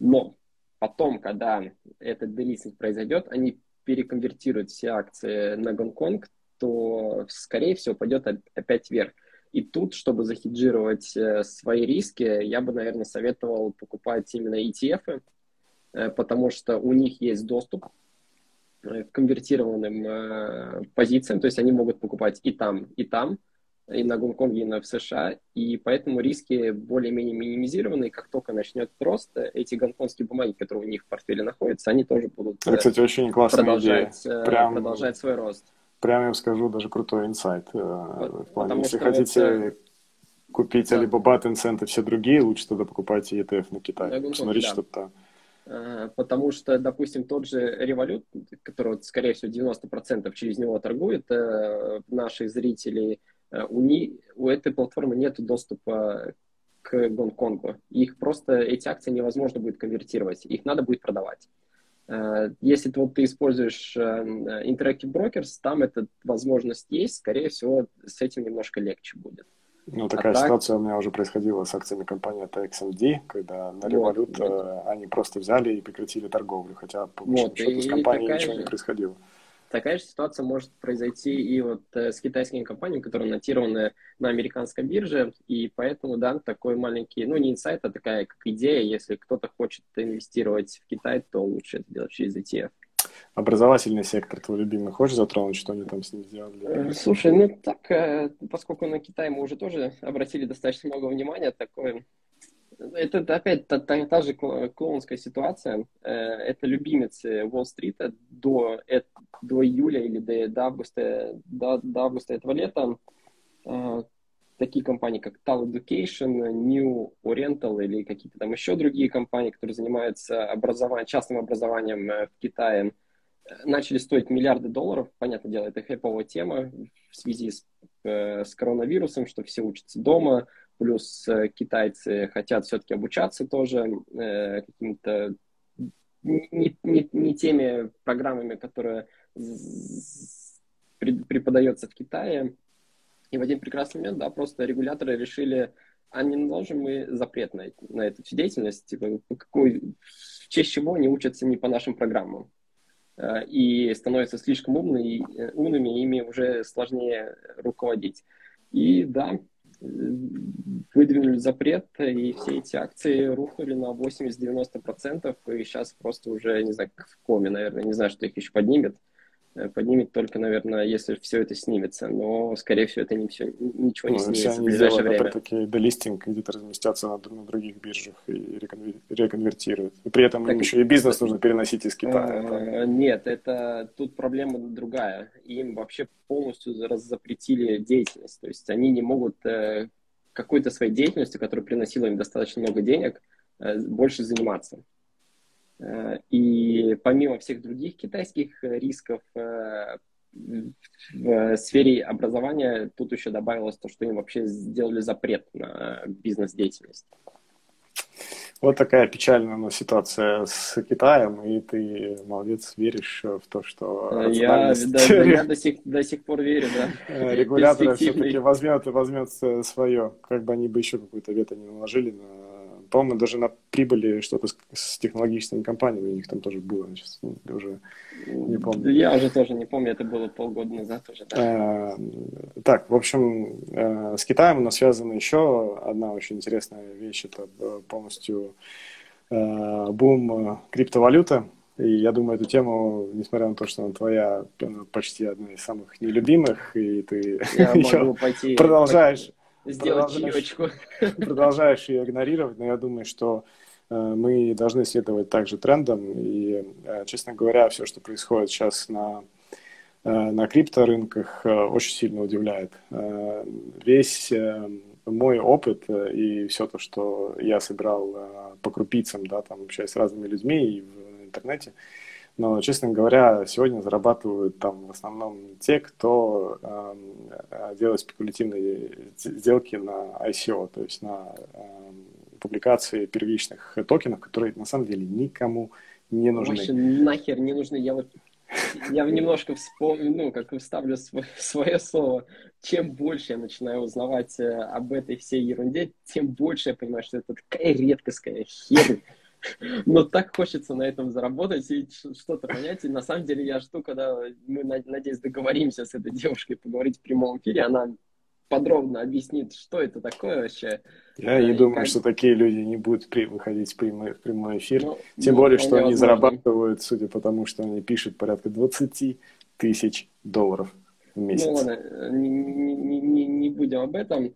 Speaker 2: Но потом, когда этот делистинг произойдет, они переконвертируют все акции на Гонконг, то, скорее всего, пойдет опять вверх. И тут, чтобы захеджировать э, свои риски, я бы, наверное, советовал покупать именно ETF, э, потому что у них есть доступ э, к конвертированным позициям, то есть они могут покупать и там, и там, и на Гонконге, и на в США, и поэтому риски более-менее минимизированы, и как только начнет рост, эти гонконгские бумаги, которые у них в портфеле находятся, они тоже будут
Speaker 1: Это, кстати, очень классная
Speaker 2: продолжать,
Speaker 1: идея. Прям...
Speaker 2: продолжать свой рост
Speaker 1: прямо им скажу, даже крутой инсайт. Э, в плане, если хотите это... купить да. Alibaba, Tencent и все другие, лучше тогда покупайте ETF на Китай. Да, Посмотрите, да. что там.
Speaker 2: Э, потому что, допустим, тот же Revolut, который, скорее всего, 90% через него торгует, э, наших зрителей, у, не, у этой платформы нет доступа к Гонконгу. Их просто, эти акции невозможно будет конвертировать, их надо будет продавать. Э, если вот ты используешь э, Interactive Brokers, там эта возможность есть, скорее всего, с этим немножко легче будет.
Speaker 1: Ну, такая а ситуация так... у меня уже происходила с акциями компании TXMD, когда на вот, вот. они просто взяли и прекратили торговлю, хотя по вот, счету с компанией ничего же... не происходило.
Speaker 2: Такая же ситуация может произойти и вот э, с китайскими компаниями, которые нотированы на американской бирже, и поэтому, да, такой маленький, ну, не инсайт, а такая как идея, если кто-то хочет инвестировать в Китай, то лучше это делать через ETF.
Speaker 1: Образовательный сектор твой любимый, хочешь затронуть, что они там с ним сделали?
Speaker 2: Э, слушай, ну так, э, поскольку на Китай мы уже тоже обратили достаточно много внимания, такое это опять та, та, та же клоунская ситуация. Э, это любимец Уолл-стрита до, до июля или до, до, августа, до, до августа этого лета. Э, такие компании, как Tal Education, New Oriental или какие-то там еще другие компании, которые занимаются образованием, частным образованием э, в Китае, начали стоить миллиарды долларов. Понятное дело, это хайповая тема в связи с, с коронавирусом, что все учатся дома, плюс э, китайцы хотят все-таки обучаться тоже э, каким-то не, не, не теми программами, которые преподается в Китае. И в один прекрасный момент, да, просто регуляторы решили, а не наложим мы запрет на, на эту деятельность, типа, какой, в честь чего они учатся не по нашим программам. Э, и становятся слишком умными, э, умными, ими уже сложнее руководить. И да, выдвинули запрет, и все эти акции рухнули на 80-90%, и сейчас просто уже, не знаю, в коме, наверное, не знаю, что их еще поднимет. Э, поднимет только, наверное, если все это снимется, но, скорее всего, это не все, ничего не ну, снимется в ближайшее время.
Speaker 1: Опять-таки, делистинг где-то разместятся на, на других биржах и реконвертируют. И при этом так, им еще и бизнес нужно переносить из Китая.
Speaker 2: А, нет, это тут проблема другая. Им вообще полностью запретили деятельность. То есть они не могут э, какой-то своей деятельностью, которая приносила им достаточно много денег, э, больше заниматься. Э, и помимо всех других китайских рисков э, в сфере образования, тут еще добавилось то, что им вообще сделали запрет на бизнес-деятельность.
Speaker 1: Вот такая печальная ну, ситуация с Китаем, и ты, молодец, веришь в то, что
Speaker 2: э, я, да, да, я до, сих, до сих пор верю, да.
Speaker 1: Регулятор все-таки возьмет, возьмет свое, как бы они бы еще какую-то вето не наложили на по-моему, даже на прибыли что-то с, с технологическими компаниями у них там тоже было. Сейчас уже не помню.
Speaker 2: Я уже тоже не помню, это было полгода назад уже. Да.
Speaker 1: А, так, в общем, э, с Китаем у нас связана еще одна очень интересная вещь. Это э, полностью э, бум криптовалюты. И я думаю, эту тему, несмотря на то, что она твоя почти одна из самых нелюбимых, и ты еще пойти, продолжаешь
Speaker 2: сделать чаечку.
Speaker 1: Продолжаешь ее игнорировать, но я думаю, что э, мы должны следовать также трендам. И, э, честно говоря, все, что происходит сейчас на, э, на крипторынках, очень сильно удивляет. Весь мой опыт и все то, что я собирал по крупицам, да, там, общаясь с разными людьми и в интернете, но, честно говоря, сегодня зарабатывают там в основном те, кто э, делает спекулятивные сделки на ICO, то есть на э, публикации первичных токенов, которые на самом деле никому не нужны.
Speaker 2: Вообще нахер не нужны. Я вот я немножко вспомню, ну, как вставлю свое слово. Чем больше я начинаю узнавать э, об этой всей ерунде, тем больше я понимаю, что это такая редкостная херня Но так хочется на этом заработать и что-то понять. И на самом деле я жду, когда мы, надеюсь, договоримся с этой девушкой поговорить в прямом эфире. Она подробно объяснит, что это такое вообще.
Speaker 1: Я не думаю, как... что такие люди не будут при... выходить в прямой, в прямой эфир. Ну, Тем ну, более, что они возможно. зарабатывают, судя по тому, что они пишут, порядка 20 тысяч долларов месяц. Ну
Speaker 2: ладно, не, не, не, не будем об этом.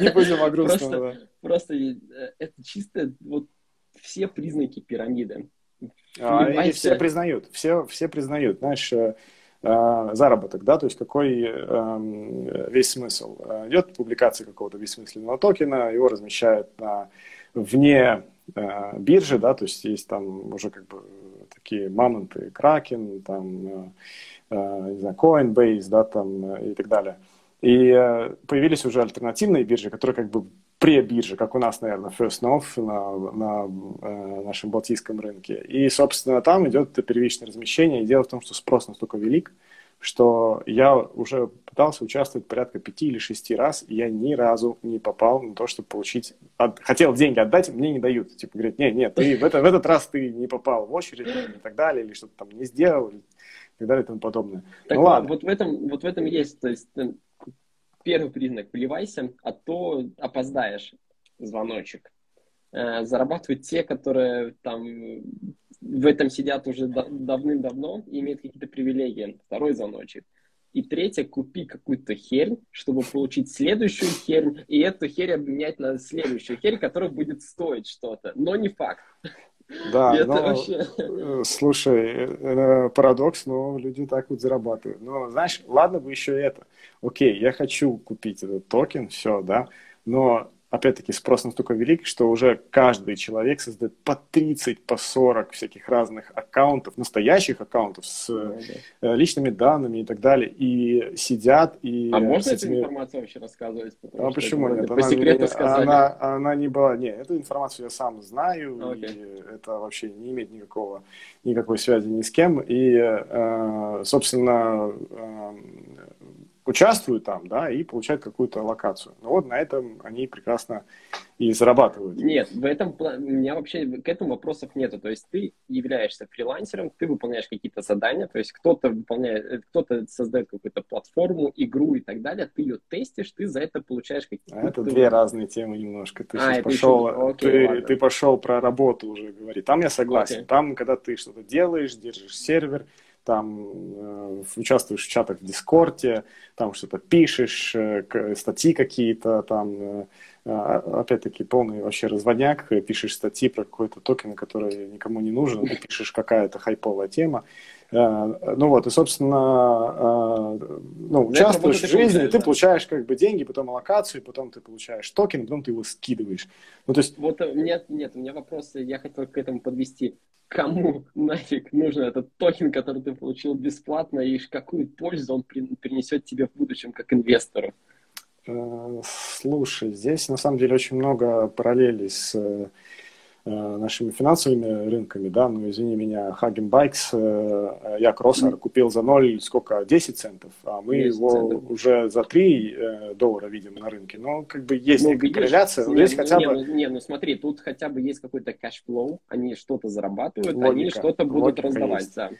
Speaker 1: Не будем о грустном,
Speaker 2: Просто э, это чисто вот все признаки пирамиды.
Speaker 1: А, все признают, все, все признают. Знаешь, э, э, заработок, да, то есть какой эм, весь смысл. Идет публикация какого-то бессмысленного токена, его размещают на, вне биржи, да, то есть есть там уже как бы такие мамонты, Кракен, там, не знаю, Coinbase, да, там и так далее. И э, появились уже альтернативные биржи, которые как бы пре-биржи, как у нас, наверное, First North на, на э, нашем балтийском рынке. И, собственно, там идет это первичное размещение. И дело в том, что спрос настолько велик, что я уже пытался участвовать порядка пяти или шести раз, и я ни разу не попал на то, чтобы получить... От... Хотел деньги отдать, мне не дают. Типа, говорят, нет, нет, ты в, это, в этот раз ты не попал в очередь и так далее, или что-то там не сделал, и так далее и тому подобное.
Speaker 2: Так ну, ладно. Вот в этом, вот в этом есть, то есть э, первый признак, вливайся, а то опоздаешь звоночек. Э, зарабатывают те, которые там в этом сидят уже давным-давно и имеют какие-то привилегии. Второй звоночек. И третье, купи какую-то херь, чтобы получить следующую херь, и эту херь обменять на следующую херь, которая будет стоить что-то. Но не факт.
Speaker 1: Да, но, вообще... Э, слушай, парадокс, но люди так вот зарабатывают. Но, знаешь, ладно бы еще это. Окей, я хочу купить этот токен, все, да, но опять-таки, спрос настолько велик, что уже каждый человек создает по 30, по 40 всяких разных аккаунтов, настоящих аккаунтов с да, да. Э, личными данными и так далее, и сидят и...
Speaker 2: А можно этими... эту информацию вообще рассказывать?
Speaker 1: А почему нет? По она, секрету сказали. Она, она не была... Не, эту информацию я сам знаю, okay. и это вообще не имеет никакого, никакой связи ни с кем, и, э, собственно, э, участвуют там, да, и получают какую-то локацию. Ну вот на этом они прекрасно и зарабатывают.
Speaker 2: Нет, в этом у меня вообще к этому вопросов нету. То есть ты являешься фрилансером, ты выполняешь какие-то задания, то есть кто-то выполняет, э, кто-то создает какую-то платформу, игру и так далее, ты ее тестишь, ты за это получаешь какие-то...
Speaker 1: А это две разные темы немножко. Ты а, пошел, еще... Окей, ты, ты пошел про работу уже говорить. Там я согласен. Окей. Там, когда ты что-то делаешь, держишь сервер, там э, участвуешь в чатах в Дискорде, там что-то пишешь, э, статьи какие-то, там, э, э, опять-таки, полный вообще разводняк, пишешь статьи про какой-то токен, который никому не нужен, ты пишешь какая-то хайповая тема, Э, ну вот, и, собственно, э, ну, участвуешь в жизни, ты, получаешь как бы деньги, потом аллокацию, потом ты получаешь токен, потом ты его скидываешь. Ну, то есть...
Speaker 2: Вот нет, нет, у меня вопрос, я хотел к этому подвести. Кому нафиг нужен этот токен, который ты получил бесплатно, и какую пользу он принесет тебе в будущем как инвестору?
Speaker 1: Э, слушай, здесь на самом деле очень много параллелей с Э, нашими финансовыми рынками, да, ну, извини меня, Хаген Байкс, э, я кроссер купил за 0, сколько, 10 центов, а мы его центов. уже за 3 э, доллара видим на рынке, но как бы есть ну, некая корреляция,
Speaker 2: но здесь хотя не, бы... Ну, не, ну смотри, тут хотя бы есть какой-то cash flow, они что-то зарабатывают, логика, они что-то будут раздавать, есть. да.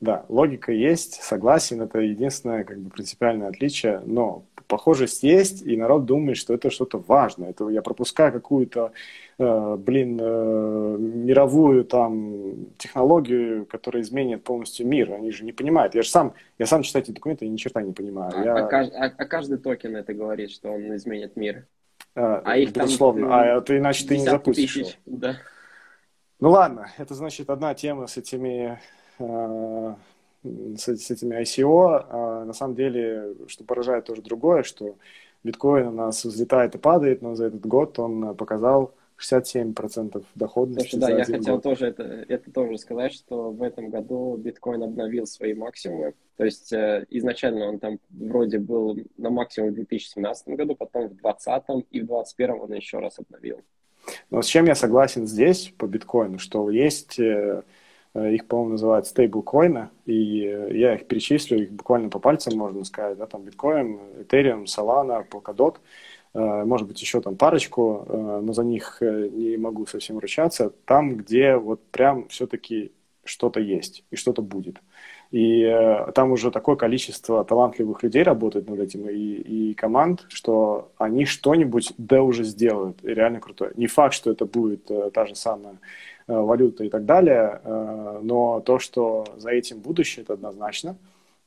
Speaker 1: Да, логика есть, согласен, это единственное как бы принципиальное отличие, но похожесть есть, и народ думает, что это что-то важное. Это я пропускаю какую-то, э, блин, э, мировую там технологию, которая изменит полностью мир. Они же не понимают. Я же сам, я сам читаю эти документы и ни черта не понимаю. А,
Speaker 2: я... а, а, а каждый токен это говорит, что он изменит мир.
Speaker 1: А, а их безусловно. Там, а это иначе ты не запустишь. Тысяч,
Speaker 2: да.
Speaker 1: Ну ладно, это значит одна тема с этими Э, с, с этими ICO. А на самом деле, что поражает тоже другое, что биткоин у нас взлетает и падает, но за этот год он показал 67% доходности.
Speaker 2: Слушай, да, я хотел год. тоже это, это тоже сказать, что в этом году биткоин обновил свои максимумы. То есть э, изначально он там вроде был на максимум в 2017 году, потом в 2020 и в 2021 он еще раз обновил.
Speaker 1: Но с чем я согласен здесь по биткоину, что есть э, Э, их, по-моему, называют стейблкоины, и э, я их перечислю, их буквально по пальцам можно сказать, да, там биткоин, Ethereum, Solana, Polkadot. может быть, еще там парочку, но за них не могу совсем ручаться, там, где вот прям все-таки что-то есть и что-то будет. И э, там уже такое количество талантливых людей работает над этим и, и команд, что они что-нибудь да уже сделают. Реально круто. Не факт, что это будет э, та же самая э, валюта и так далее, э, но то, что за этим будущее, это однозначно.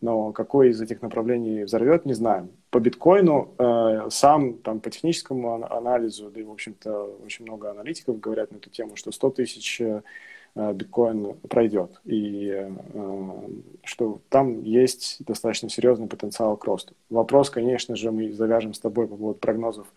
Speaker 1: Но какое из этих направлений взорвет, не знаем. По биткоину э, сам там по техническому анализу, да и, в общем-то, очень много аналитиков говорят на эту тему, что 100 тысяч биткоин пройдет. И что там есть достаточно серьезный потенциал к росту. Вопрос, конечно же, мы завяжем с тобой по поводу прогнозов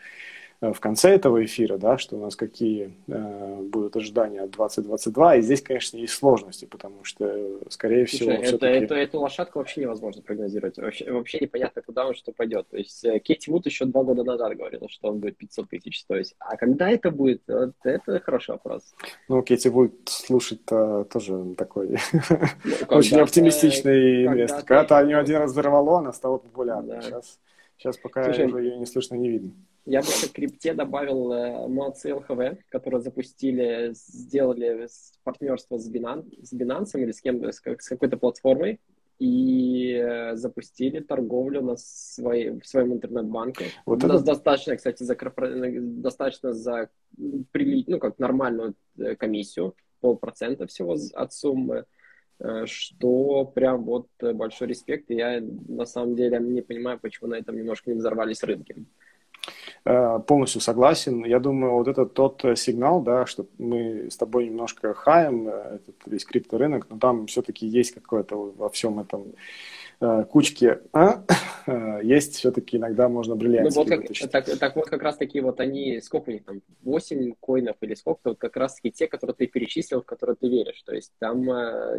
Speaker 1: в конце этого эфира, да, что у нас какие э, будут ожидания от 2022. И здесь, конечно, есть сложности, потому что, скорее всего,
Speaker 2: Слушай, это, это, эту лошадку вообще невозможно прогнозировать. Вообще, вообще непонятно, куда он что пойдет. То есть э, Кетти Вуд еще два года назад говорила, что он будет 500 тысяч стоить. А когда это будет, вот это хороший вопрос.
Speaker 1: Ну, Кетти Вуд слушать-то тоже такой ну, очень оптимистичный инвестор. Когда-то у нее один раз взорвало, она стала популярной. Сейчас, сейчас пока ее не слышно, не видно.
Speaker 2: Я бы к крипте добавил э, молодцы ЛХВ, которые запустили, сделали партнерство с, Binance, с Binance или с, кем, с, с какой-то платформой и э, запустили торговлю на своей, в своем интернет-банке. Вот это... Достаточно, кстати, за, достаточно за ну, как нормальную э, комиссию, полпроцента всего от суммы, что прям вот большой респект. И я на самом деле не понимаю, почему на этом немножко не взорвались рынки.
Speaker 1: Э, полностью согласен. Я думаю, вот это тот э, сигнал, да, что мы с тобой немножко хаем э, этот весь крипторынок, но там все-таки есть какое-то во всем этом кучки, а? есть все-таки иногда можно бриллиантики ну,
Speaker 2: вот как, так, так вот как раз таки вот они, сколько у них там, 8 коинов или сколько, вот как раз таки те, которые ты перечислил, в которые ты веришь. То есть там,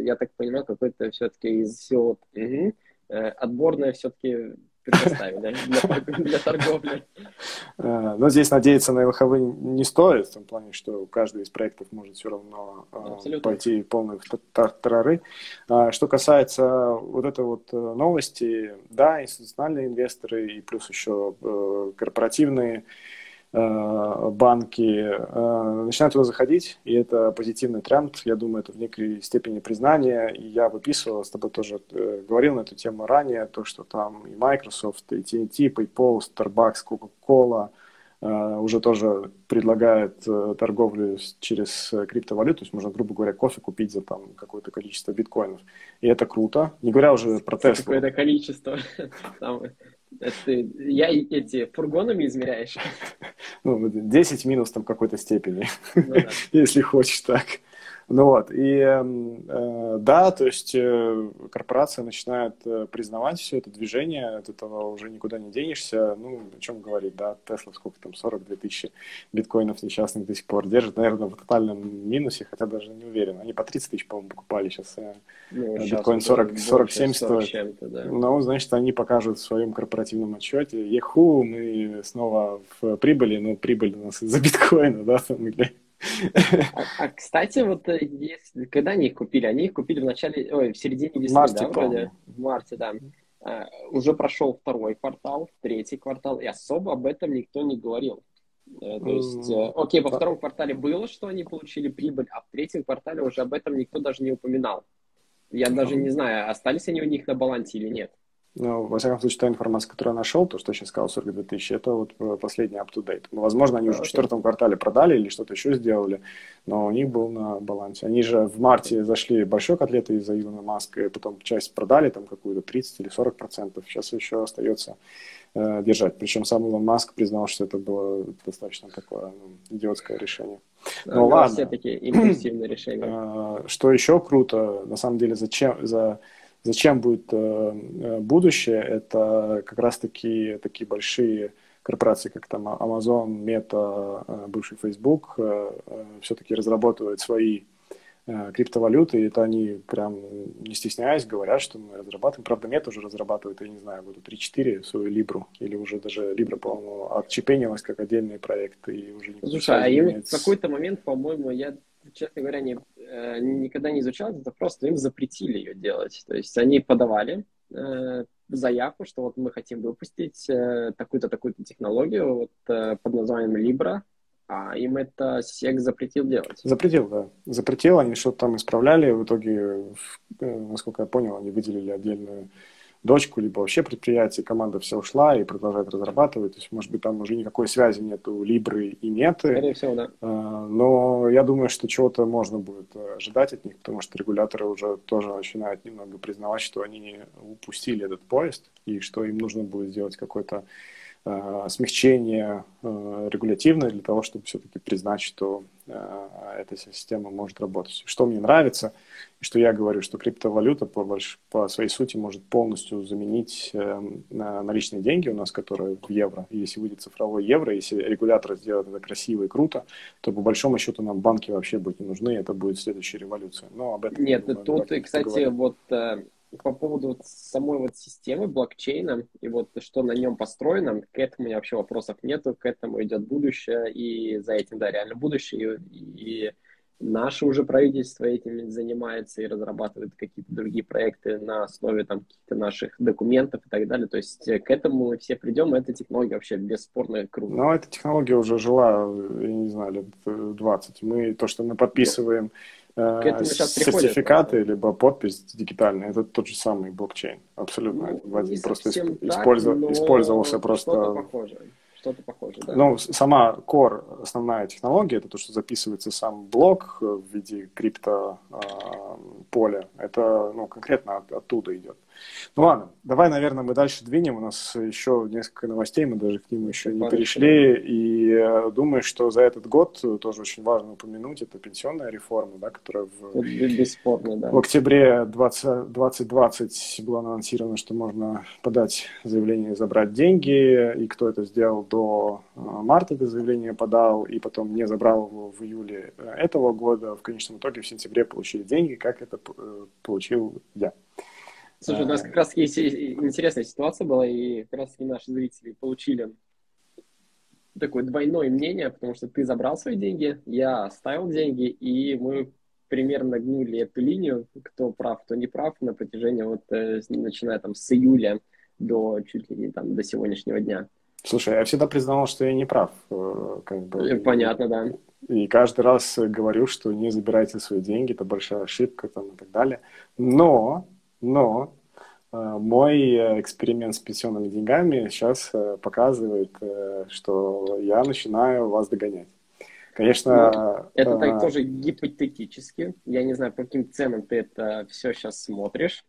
Speaker 2: я так понимаю, какой-то все-таки из всего угу, отборное все-таки предоставили для, для торговли.
Speaker 1: Э, но здесь надеяться на ЛХВ не стоит, в том плане, что каждый из проектов может все равно э, Абсолютно. пойти полный в тартарары. А что касается вот этой вот э, новости, да, институциональные инвесторы и плюс еще корпоративные банки э, начинают туда заходить, и это позитивный тренд. Я думаю, это в некой степени признания. И я выписывал, с тобой тоже э, говорил на эту тему ранее, то, что там и Microsoft, и TNT, PayPal, Starbucks, Coca-Cola уже тоже предлагают торговлю через криптовалюту, то есть можно, грубо говоря, кофе купить за там какое-то количество биткоинов. И это круто. Не говоря уже про Tesla.
Speaker 2: Какое-то количество. Это я эти фургонами измеряешь?
Speaker 1: Ну, 10 минус там какой-то степени, ну, да. если хочешь так. Ну вот, и эм, э, да, то есть э, корпорация начинает э, признавать все это движение, от этого уже никуда не денешься. Ну, о чем говорить, да, Тесла сколько там, 42 тысячи биткоинов несчастных до сих пор держит, наверное, в тотальном минусе, хотя даже не уверен. Они по 30 тысяч, по-моему, покупали сейчас. Э, ну, биткоин 40, 47 стоит. Да. Ну, значит, они покажут в своем корпоративном отчете, еху, мы снова в прибыли, но прибыль у нас из-за биткоина, да, там, или
Speaker 2: а, а, кстати, вот э, если, когда они их купили? Они их купили в начале, ой, в середине весны, марте, да, вроде? В марте, да. А, уже прошел второй квартал, третий квартал, и особо об этом никто не говорил. Э, то есть, mm, окей, во втором квартале было, что они получили прибыль, а в третьем квартале уже об этом никто даже не упоминал. Я mm. даже не знаю, остались они у них на балансе или нет.
Speaker 1: Ну, во всяком случае, та информация, которую я нашел, то, что я сейчас сказал, 42 тысячи, это вот э, последний up-to-date. Ну, возможно, они уже в четвертом квартале продали или что-то еще сделали, но у них был на балансе. Они же в марте зашли большой котлеты из-за Илона Маска, и потом часть продали, там какую-то 30 или 40 процентов. Сейчас еще остается э, держать. Причем сам Илон Маск признал, что это было достаточно такое ну, идиотское решение.
Speaker 2: Ну, да, ладно. Все такие импульсивные решения. Э,
Speaker 1: что еще круто, на самом деле, зачем, за Зачем будет э, э, будущее? Это как раз-таки такие большие корпорации, как там Amazon, Meta, э, бывший Facebook, все-таки разрабатывают свои криптовалюты, и это они прям не стесняясь говорят, что мы разрабатываем. Правда, Мета уже разрабатывает, я не знаю, года 3-4 свою Либру, или уже даже Либра, по-моему, отчепенилась как отдельный проект, и уже
Speaker 2: не Слушай, а им в какой-то момент, по-моему, я честно говоря, не, никогда не изучал, это просто им запретили ее делать. То есть они подавали, э, заявку, что вот мы хотим выпустить э, такую-то, такую-то технологию вот, э, под названием Libra, а им это СЕК запретил делать.
Speaker 1: Запретил, да. Запретил, они что-то там исправляли, в итоге, э, насколько я понял, они выделили отдельную дочку, либо вообще предприятие, команда вся ушла и продолжает разрабатывать. То есть, может быть, там уже никакой связи нету Либры и Меты.
Speaker 2: Скорее всего, да.
Speaker 1: А, но я думаю, что чего-то можно будет ожидать от них, потому что регуляторы уже тоже начинают немного признавать, что они упустили этот поезд, и что им нужно будет сделать какой-то Э, смягчение э, регулятивное для того, чтобы все-таки признать, что э, эта система может работать. Что мне нравится, и что я говорю, что криптовалюта по, больш... по своей сути может полностью заменить наличные деньги у нас, которые в евро. И если выйдет цифровой евро, если регулятор сделает это красиво и круто, то по большому счету нам банки вообще будут не нужны, это будет следующая революция. Но об этом
Speaker 2: Нет, думаю, тут, кстати, поговорим. вот по поводу самой вот системы блокчейна и вот что на нем построено, к этому у вообще вопросов нету, к этому идет будущее, и за этим, да, реально будущее, и, и наше уже правительство этим занимается и разрабатывает какие-то другие проекты на основе там каких-то наших документов и так далее. То есть к этому мы все придем, эта технология вообще бесспорно круто.
Speaker 1: Но эта технология уже жила, я не знаю, лет 20. Мы то, что мы подписываем... Yeah сертификаты, приходят, либо подпись дигитальная, это тот же самый блокчейн. Абсолютно.
Speaker 2: Ну,
Speaker 1: просто
Speaker 2: использов...
Speaker 1: так, использовался просто...
Speaker 2: Что-то похожее. Что-то похожее, да.
Speaker 1: Ну, сама core, основная технология, это то, что записывается сам блок в виде крипто э, поля. Это, ну, конкретно от, оттуда идет. Ну ладно, давай, наверное, мы дальше двинем. У нас еще несколько новостей, мы даже к ним еще не перешли. И э, думаю, что за этот год тоже очень важно упомянуть, это пенсионная реформа, да, которая в,
Speaker 2: Бесспорно, да.
Speaker 1: в октябре 20, 2020 было анонсировано, что можно подать заявление и забрать деньги. И кто это сделал до э, марта, это заявление подал, и потом не забрал его в июле э, этого года, в конечном итоге в сентябре получили деньги, как это получил я.
Speaker 2: Слушай, у нас как раз есть интересная ситуация была, и как раз таки наши зрители получили такое двойное мнение, потому что ты забрал свои деньги, я оставил деньги, и мы примерно гнули эту линию, кто прав, кто не прав, на протяжении вот, э, начиная там с июля до чуть ли не там до сегодняшнего дня.
Speaker 1: Слушай, я всегда признавал, что я не прав. Э, как бы.
Speaker 2: Э, понятно, да.
Speaker 1: И каждый раз говорю, что не забирайте свои деньги, это большая ошибка там, и так далее. Но но э, мой э, эксперимент с пенсионными деньгами сейчас э, показывает, что я начинаю вас догонять. Конечно...
Speaker 2: Ну, это так тоже гипотетически. Я не знаю, по каким ценам ты это все сейчас смотришь.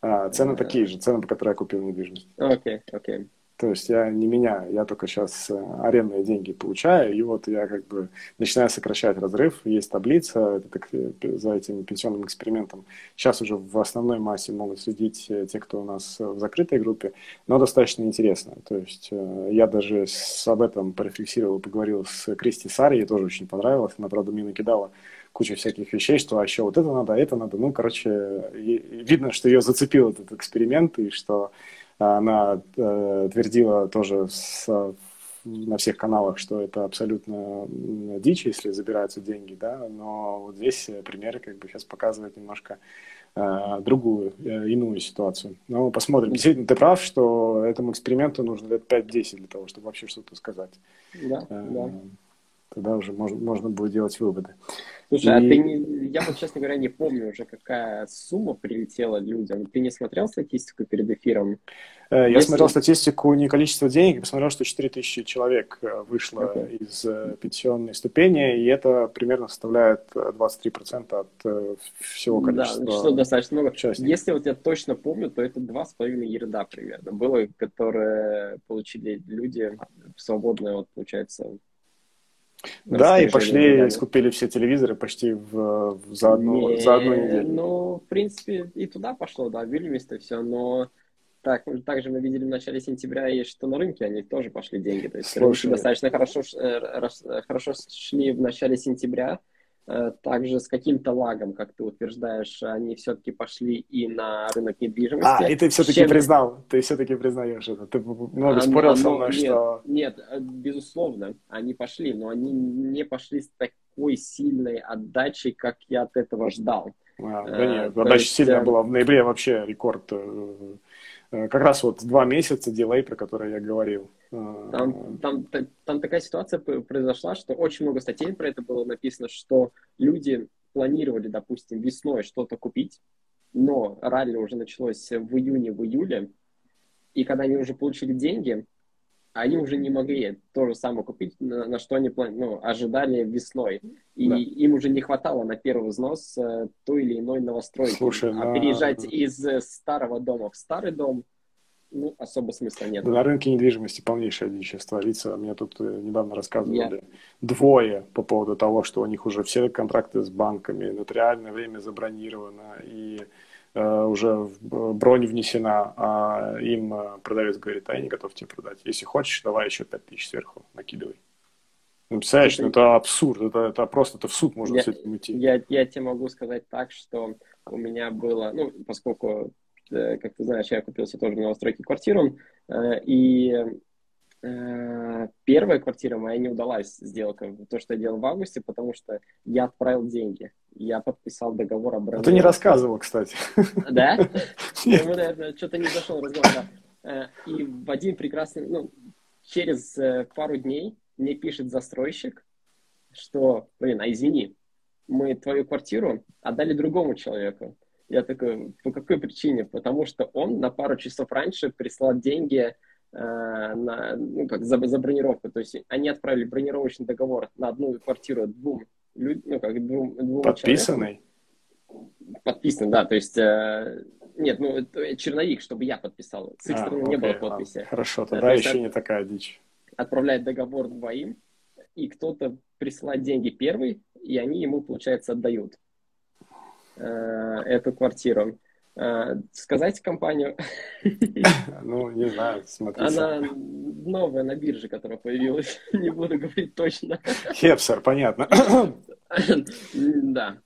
Speaker 1: А, цены такие же, цены, по которым я купил недвижимость.
Speaker 2: Окей, okay, окей. Okay.
Speaker 1: То есть я не меняю, я только сейчас э, арендные деньги получаю, и вот я как бы начинаю сокращать разрыв. Есть таблица, так, э, за этим пенсионным экспериментом. Сейчас уже в основной массе могут следить э, те, кто у нас в закрытой группе, но достаточно интересно. То есть я даже с, об этом порефлексировал, поговорил с Кристи Сари, ей тоже очень понравилось. Она, правда, мне накидала кучу всяких вещей, что а еще вот это надо, а это надо. Ну, короче, видно, что ее зацепил этот эксперимент, и что она э, твердила тоже с, на всех каналах, что это абсолютно дичь, если забираются деньги, да, но вот здесь примеры как бы сейчас показывают немножко э, другую, э, иную ситуацию. Но посмотрим. Действительно, ты прав, что этому эксперименту нужно лет 5-10 для того, чтобы вообще что-то сказать.
Speaker 2: Да, э, да.
Speaker 1: Тогда уже можно, можно будет делать выводы.
Speaker 2: Слушай, а и... а ты не, я вот, честно говоря, не помню уже, какая сумма прилетела людям. Ты не смотрел статистику перед эфиром?
Speaker 1: Э, я Если... смотрел статистику не количество денег, я посмотрел, что 4000 человек э, вышло okay. из э, пенсионной ступени, и это примерно составляет 23% от всего количества.
Speaker 2: Да, что достаточно много. Участников. Если вот я точно помню, то это 2,5 ерда примерно было, которые получили люди свободное, вот, получается,
Speaker 1: да, и пошли, и скупили все телевизоры почти в, в, за, одну, Не, за одну неделю.
Speaker 2: Ну, в принципе, и туда пошло, да, Вильямист все, но так, также мы видели в начале сентября, и что на рынке они тоже пошли деньги. То есть Слушай. рынки достаточно хорошо, э, хорошо шли в начале сентября, Э, также с каким-то лагом, как ты утверждаешь, они все-таки пошли и на рынок недвижимости.
Speaker 1: А, и ты все-таки чем... признал, ты все-таки признаешь это. Ты много а, спорил а, со мной,
Speaker 2: нет,
Speaker 1: что...
Speaker 2: Нет, э, безусловно, они пошли, но они не пошли с такой сильной отдачей, как я от этого ждал.
Speaker 1: А, да нет, отдача сильная была. В ноябре вообще рекорд. Как раз вот два месяца дилей, про который я говорил.
Speaker 2: Там, там, там такая ситуация произошла, что очень много статей про это было написано, что люди планировали, допустим, весной что-то купить, но ралли уже началось в июне, в июле, и когда они уже получили деньги, они уже не могли то же самое купить, на, на что они ну, ожидали весной. И да. им уже не хватало на первый взнос э, той или иной новостройки.
Speaker 1: Слушай,
Speaker 2: а на... переезжать из старого дома в старый дом, ну, особо смысла нет.
Speaker 1: Да, на рынке недвижимости полнейшая дичь творится. Мне тут э, недавно рассказывали Я... двое по поводу того, что у них уже все контракты с банками, нотариальное время забронировано, и Э, уже бронь внесена, а им э, продавец говорит, а я не готов тебе продать. Если хочешь, давай еще 5 тысяч сверху накидывай. Ну, представляешь, это, ну, это абсурд, это, это просто это в суд можно
Speaker 2: я,
Speaker 1: с этим идти.
Speaker 2: Я, я тебе могу сказать так, что у меня было, ну, поскольку, э, как ты знаешь, я купил себе тоже в новостройке квартиру, и Э, первая квартира моя не удалась сделка, то, что я делал в августе, потому что я отправил деньги. Я подписал договор о
Speaker 1: бронировании. А ты не рассказывал, кстати.
Speaker 2: Да? Ну, наверное, что-то не зашел разговор. Э, и в один прекрасный, ну, через э, пару дней мне пишет застройщик, что, блин, а извини, мы твою квартиру отдали другому человеку. Я такой, по какой причине? Потому что он на пару часов раньше прислал деньги Э, на, ну, как за, за бронировку. То есть они отправили бронировочный договор на одну квартиру двум людям, ну, как двум, двум
Speaker 1: Подписанный?
Speaker 2: Человекам. Подписан, да. То есть, э, нет, ну, черновик, чтобы я подписал. С их а, стороны окей, не было подписи.
Speaker 1: Ладно. Хорошо, тогда да, еще есть, не такая дичь.
Speaker 2: Отправляет договор двоим, и кто-то присылает деньги первый, и они ему, получается, отдают эту квартиру. Э, сказать компанию?
Speaker 1: Ну, не знаю, смотри.
Speaker 2: Она новая на бирже, которая появилась. Не буду говорить точно.
Speaker 1: Хепсер, понятно.
Speaker 2: Да.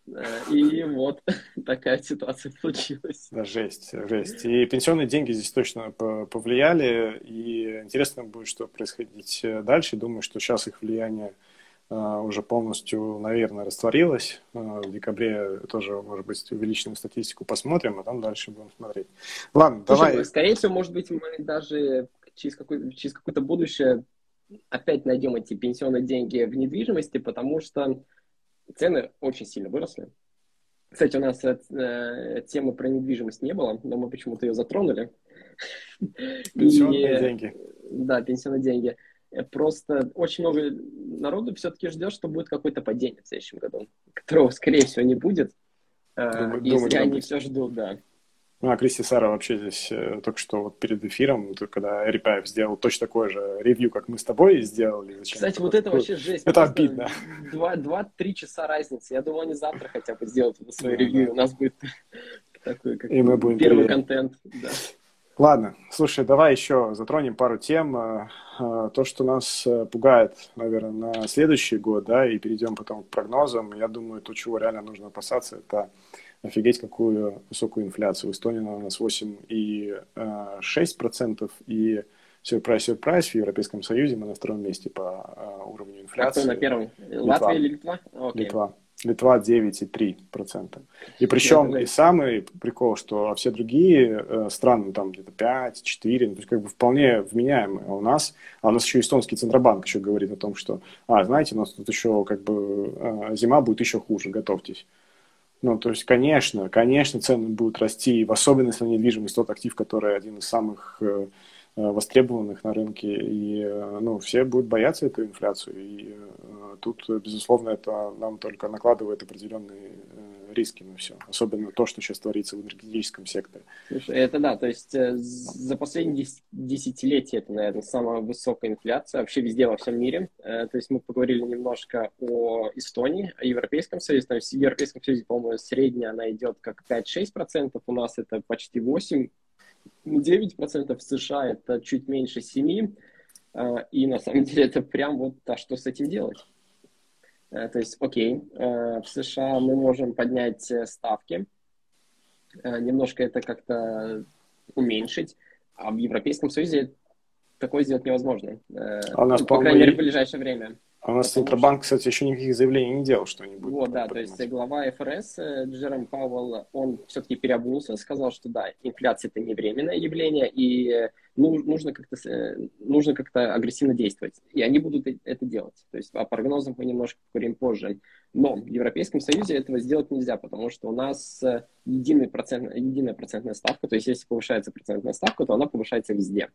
Speaker 2: И вот такая ситуация получилась.
Speaker 1: Да, жесть, жесть. И пенсионные деньги здесь точно повлияли. И интересно будет, что происходить дальше. Думаю, что сейчас их влияние уже полностью, наверное, растворилась. А, в декабре тоже, может быть, увеличенную статистику посмотрим, а там дальше будем смотреть. Ладно, Слушай, давай.
Speaker 2: Скорее всего, может быть, мы даже через, какое- через какое-то будущее опять найдем эти пенсионные деньги в недвижимости, потому что цены очень сильно выросли. Кстати, у нас э, темы про недвижимость не было, но мы почему-то ее затронули.
Speaker 1: Пенсионные И, деньги.
Speaker 2: Да, пенсионные деньги. Э, просто очень много народу все-таки ждет, что будет какое-то падение в следующем году, которого, скорее всего, не будет. Думаю, если они быть. все ждут, да.
Speaker 1: Ну, а Кристи Сара вообще здесь э, только что вот перед эфиром, когда Репаев сделал точно такое же ревью, как мы с тобой сделали.
Speaker 2: Зачем Кстати, вот это вообще жесть.
Speaker 1: Это обидно.
Speaker 2: Два-три часа разницы. Я думаю, они завтра хотя бы сделают свое ну, ревью. Да. У нас будет такой как первый контент.
Speaker 1: Ладно, слушай, давай еще затронем пару тем. Э, э, то, что нас э, пугает, наверное, на следующий год, да, и перейдем потом к прогнозам. Я думаю, то, чего реально нужно опасаться, это офигеть, какую высокую инфляцию. В Эстонии у нас 8,6%, и сюрприз-сюрприз, в Европейском Союзе мы на втором месте по уровню инфляции. А
Speaker 2: кто на первом? Латвия или Литва?
Speaker 1: Литва. Литва 9,3%. И причем и самый прикол, что все другие э, страны там где-то 5, 4, ну, то есть как бы вполне вменяемые. А у нас, а у нас еще эстонский Центробанк еще говорит о том, что, а, знаете, у нас тут еще как бы э, зима будет еще хуже, готовьтесь. Ну, то есть, конечно, конечно, цены будут расти, в особенности на недвижимость, тот актив, который один из самых Э, востребованных на рынке, и э, ну, все будут бояться эту инфляцию. И э, тут, безусловно, это нам только накладывает определенные риски на все. Особенно то, что сейчас творится в энергетическом секторе.
Speaker 2: Слушай, это да, то есть за последние десятилетия это, наверное, самая высокая инфляция вообще везде во всем мире. То есть мы поговорили немножко о Эстонии, о Европейском Союзе. Есть в Европейском Союзе, по-моему, средняя она идет как 5-6%, у нас это почти 8%. 9% в США это чуть меньше 7%, а, и на самом деле это прям вот а что с этим делать? Э, то есть, окей, в США мы можем поднять э, ставки, немножко это как-то уменьшить, а в Европейском Союзе такое сделать невозможно. А ну, по крайней мере, в ближайшее время.
Speaker 1: А у нас Центробанк, что... кстати, еще никаких заявлений не делал, что они будут.
Speaker 2: Вот, да, то есть глава ФРС э, Джером Пауэлл, он все-таки переобулся, сказал, что да, инфляция это не временное явление, и ну, нужно как-то нужно как-то агрессивно действовать. И они будут это делать. То есть о прогнозах мы немножко поговорим позже. Но в Европейском Союзе этого сделать нельзя, потому что у нас э, единый процент, единая процентная ставка, то есть если повышается процентная ставка, то она повышается везде.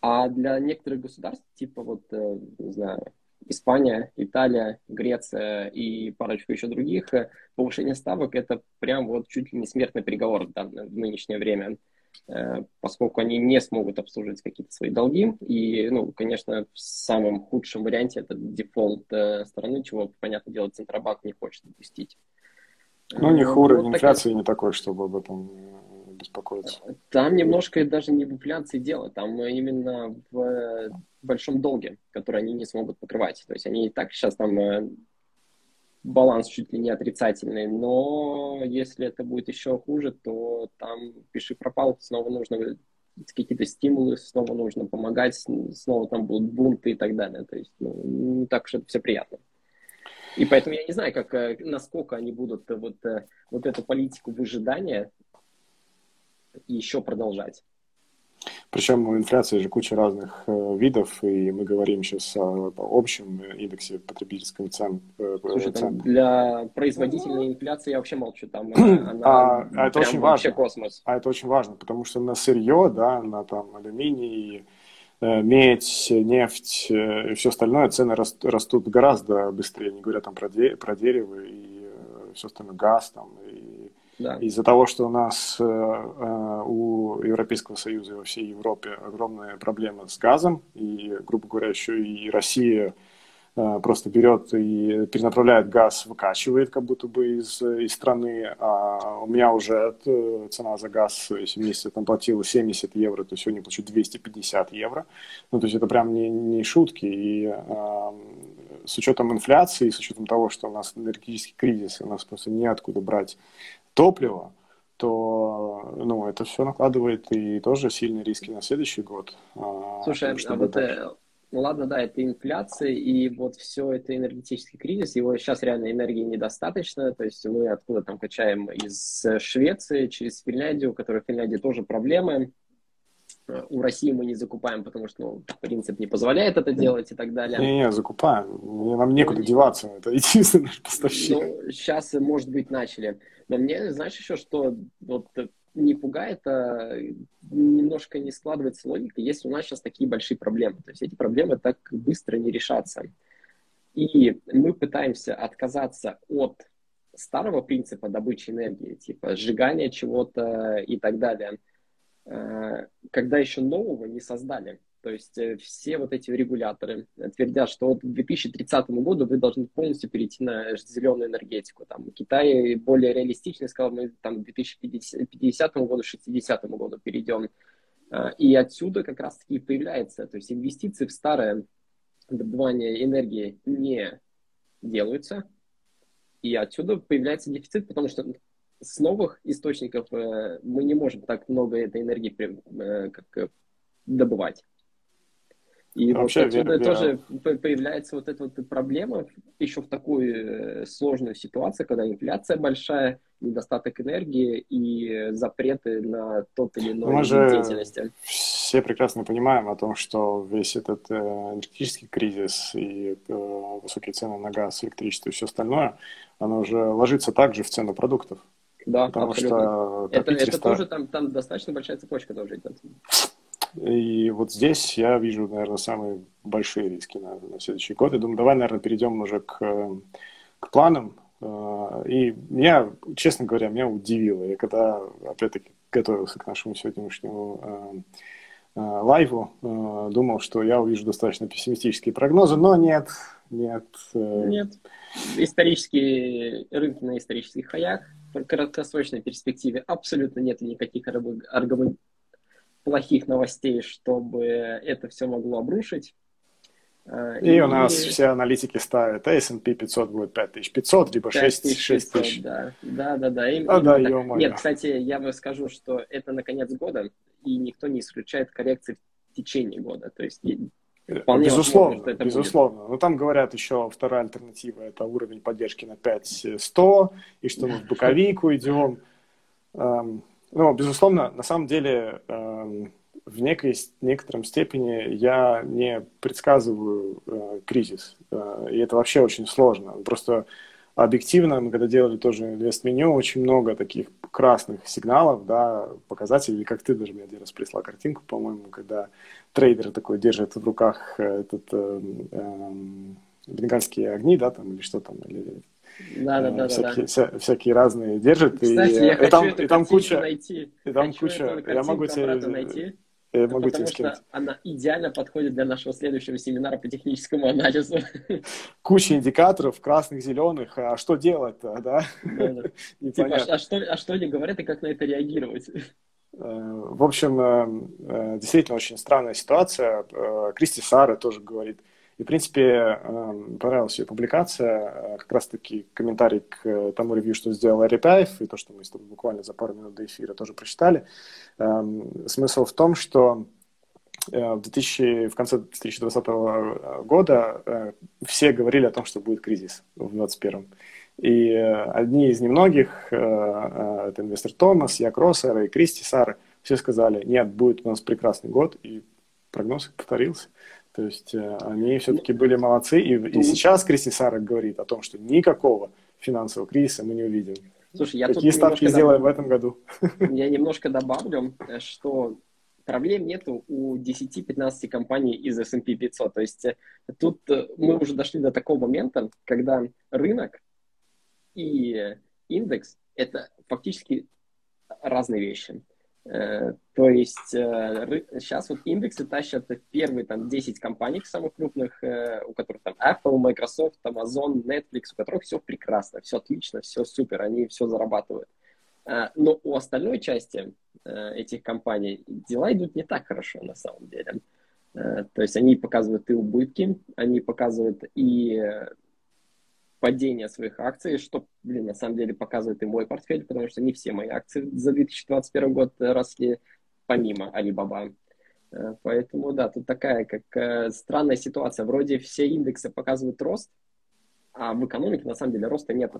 Speaker 2: А для некоторых государств, типа вот, э, не знаю, Испания, Италия, Греция и парочку еще других, э, повышение ставок это прям вот чуть ли не смертный приговор в, в нынешнее время. Э, поскольку они не смогут обслуживать какие-то свои долги. И, ну, конечно, в самом худшем варианте это дефолт страны, чего, понятное дело, Центробанк не хочет допустить.
Speaker 1: Ну, не хуже, вот инфляции такая... не такой, чтобы об этом беспокоиться.
Speaker 2: Там немножко даже не в инфляции дело, там именно в большом долге, который они не смогут покрывать. То есть они и так сейчас там э, баланс чуть ли не отрицательный, но если это будет еще хуже, то там пиши пропал, снова нужно какие-то стимулы, снова нужно помогать, снова там будут бунты и так далее. То есть ну, не так уж это все приятно. И поэтому я не знаю, как, э, насколько они будут вот, э, вот эту политику выжидания еще продолжать.
Speaker 1: Причем у инфляции же куча разных э, видов, и мы говорим сейчас о, о общем индексе потребительских цен.
Speaker 2: Э, Слушай, цен. для производительной инфляции я вообще молчу, там
Speaker 1: она а, а это очень важно. космос. А это очень важно, потому что на сырье, да, на там алюминий, э, медь, нефть э, и все остальное цены растут гораздо быстрее, не говоря там про, де, про дерево и э, все остальное, газ там да. Из-за того, что у нас э, э, у Европейского Союза и во всей Европе огромная проблема с газом, и, грубо говоря, еще и Россия э, просто берет и перенаправляет газ, выкачивает как будто бы из, из страны, а у меня уже э, цена за газ, если месяц я там платил 70 евро, то сегодня плачу 250 евро. Ну, то есть это прям не, не шутки, и э, с учетом инфляции, с учетом того, что у нас энергетический кризис, у нас просто неоткуда брать топлива, то ну, это все накладывает и тоже сильные риски на следующий год.
Speaker 2: А, Слушай, а вот, э, ну ладно, да, это инфляция, и вот все это энергетический кризис, его сейчас реально энергии недостаточно, то есть мы откуда там качаем? Из Швеции через Финляндию, у которой в Финляндии тоже проблемы, у России мы не закупаем, потому что ну, принцип не позволяет это делать и так далее.
Speaker 1: Не-не, закупаем. Нам некуда деваться. Это единственный наш поставщик.
Speaker 2: Ну, сейчас, может быть, начали. Но мне, знаешь, еще что вот не пугает, а немножко не складывается логика, если у нас сейчас такие большие проблемы. То есть эти проблемы так быстро не решатся. И мы пытаемся отказаться от старого принципа добычи энергии, типа сжигания чего-то и так далее – Э, когда еще нового не создали. То есть э, все вот эти регуляторы твердят, что вот к 2030 году вы должны полностью перейти на зеленую энергетику. Там Китай более реалистично сказал, мы там к 2050 году, 60 году перейдем. Э, и отсюда как раз-таки появляется, то есть инвестиции в старое добывание энергии не делаются, и отсюда появляется дефицит, потому что с новых источников э, мы не можем так много этой энергии э, как э, добывать. И вот отсюда вера, тоже появляется вот эта вот проблема еще в такую сложную ситуацию, когда инфляция большая, недостаток энергии и запреты на тот или иной
Speaker 1: Мы вид деятельности. Все прекрасно понимаем о том, что весь этот энергетический кризис и высокие цены на газ, электричество и все остальное, оно уже ложится также в цену продуктов.
Speaker 2: Да, Потому абсолютно. Что это, это стар... тоже там, там достаточно большая цепочка тоже идет.
Speaker 1: И вот здесь я вижу, наверное, самые большие риски на, на следующий год. И думаю, давай, наверное, перейдем уже к, к планам. А, и меня, честно говоря, меня удивило. Я когда, опять-таки, готовился к нашему сегодняшнему а, а, лайву, думал, что я увижу достаточно пессимистические прогнозы, но нет, нет.
Speaker 2: Э, нет. Исторические рынки на исторических хаях – в краткосрочной перспективе абсолютно нет никаких аргумент плохих новостей, чтобы это все могло обрушить.
Speaker 1: А, и, и у нас все аналитики ставят, а S&P 500 будет 5500, либо 6000.
Speaker 2: Да, да, да. да. И, а, да так... Нет, кстати, я вам скажу, что это на конец года, и никто не исключает коррекции в течение года. То есть
Speaker 1: Вполне безусловно, возможно, это безусловно. Будет. Но там говорят еще вторая альтернатива это уровень поддержки на 5-100, и что мы в боковик уйдем. Эм, ну, безусловно, на самом деле эм, в некой, некотором степени я не предсказываю э, кризис. Э, и это вообще очень сложно. Просто объективно, мы когда делали тоже инвест-меню, очень много таких красных сигналов, да, показателей, как ты даже мне один раз прислал картинку, по-моему, когда трейдер такой держит в руках э, этот э, э, бенгальские огни, да, там, или что там, или
Speaker 2: да, да, да,
Speaker 1: всякие,
Speaker 2: да.
Speaker 1: Вся, всякие разные держат.
Speaker 2: Кстати,
Speaker 1: и,
Speaker 2: я
Speaker 1: и,
Speaker 2: хочу
Speaker 1: там,
Speaker 2: эту
Speaker 1: и там куча,
Speaker 2: найти.
Speaker 1: И там
Speaker 2: хочу
Speaker 1: куча, я могу тебе
Speaker 2: найти.
Speaker 1: Я могу
Speaker 2: потому
Speaker 1: тебе
Speaker 2: что она идеально подходит для нашего следующего семинара по техническому анализу.
Speaker 1: Куча индикаторов, красных, зеленых. А что делать-то, да?
Speaker 2: да, да. Типа, а, что, а что они говорят и как на это реагировать? Э,
Speaker 1: в общем, э, э, действительно очень странная ситуация. Кристи Сара тоже говорит. И, в принципе, понравилась ее публикация, как раз-таки комментарий к тому ревью, что сделал Арипаев, и то, что мы с тобой буквально за пару минут до эфира тоже прочитали. Эм, смысл в том, что в, 2000, в конце 2020 года все говорили о том, что будет кризис в 2021. И э, одни из немногих, это инвестор Томас, Як Россер и Кристи Сара, все сказали, нет, будет у нас прекрасный год, и прогноз повторился. То есть они все-таки были молодцы, и, и сейчас Кристи Сара говорит о том, что никакого финансового кризиса мы не увидим. Слушай, я Какие ставки сделаем добав... в этом году?
Speaker 2: Я немножко добавлю, что проблем нету у 10-15 компаний из S&P 500. То есть э, тут э, мы уже дошли до такого момента, когда рынок и индекс – это фактически разные вещи. Э, то есть сейчас вот индексы тащат первые там 10 компаний самых крупных, э, у которых там Apple, Microsoft, Amazon, Netflix, у которых все прекрасно, все отлично, все супер, они все зарабатывают. Э, но у остальной части этих компаний дела идут не так хорошо на самом деле. То есть они показывают и убытки, они показывают и падение своих акций, что, блин, на самом деле показывает и мой портфель, потому что не все мои акции за 2021 год росли помимо Alibaba. Э, поэтому, да, тут такая как э, странная ситуация. Вроде все индексы показывают рост, а в экономике на самом деле роста нет.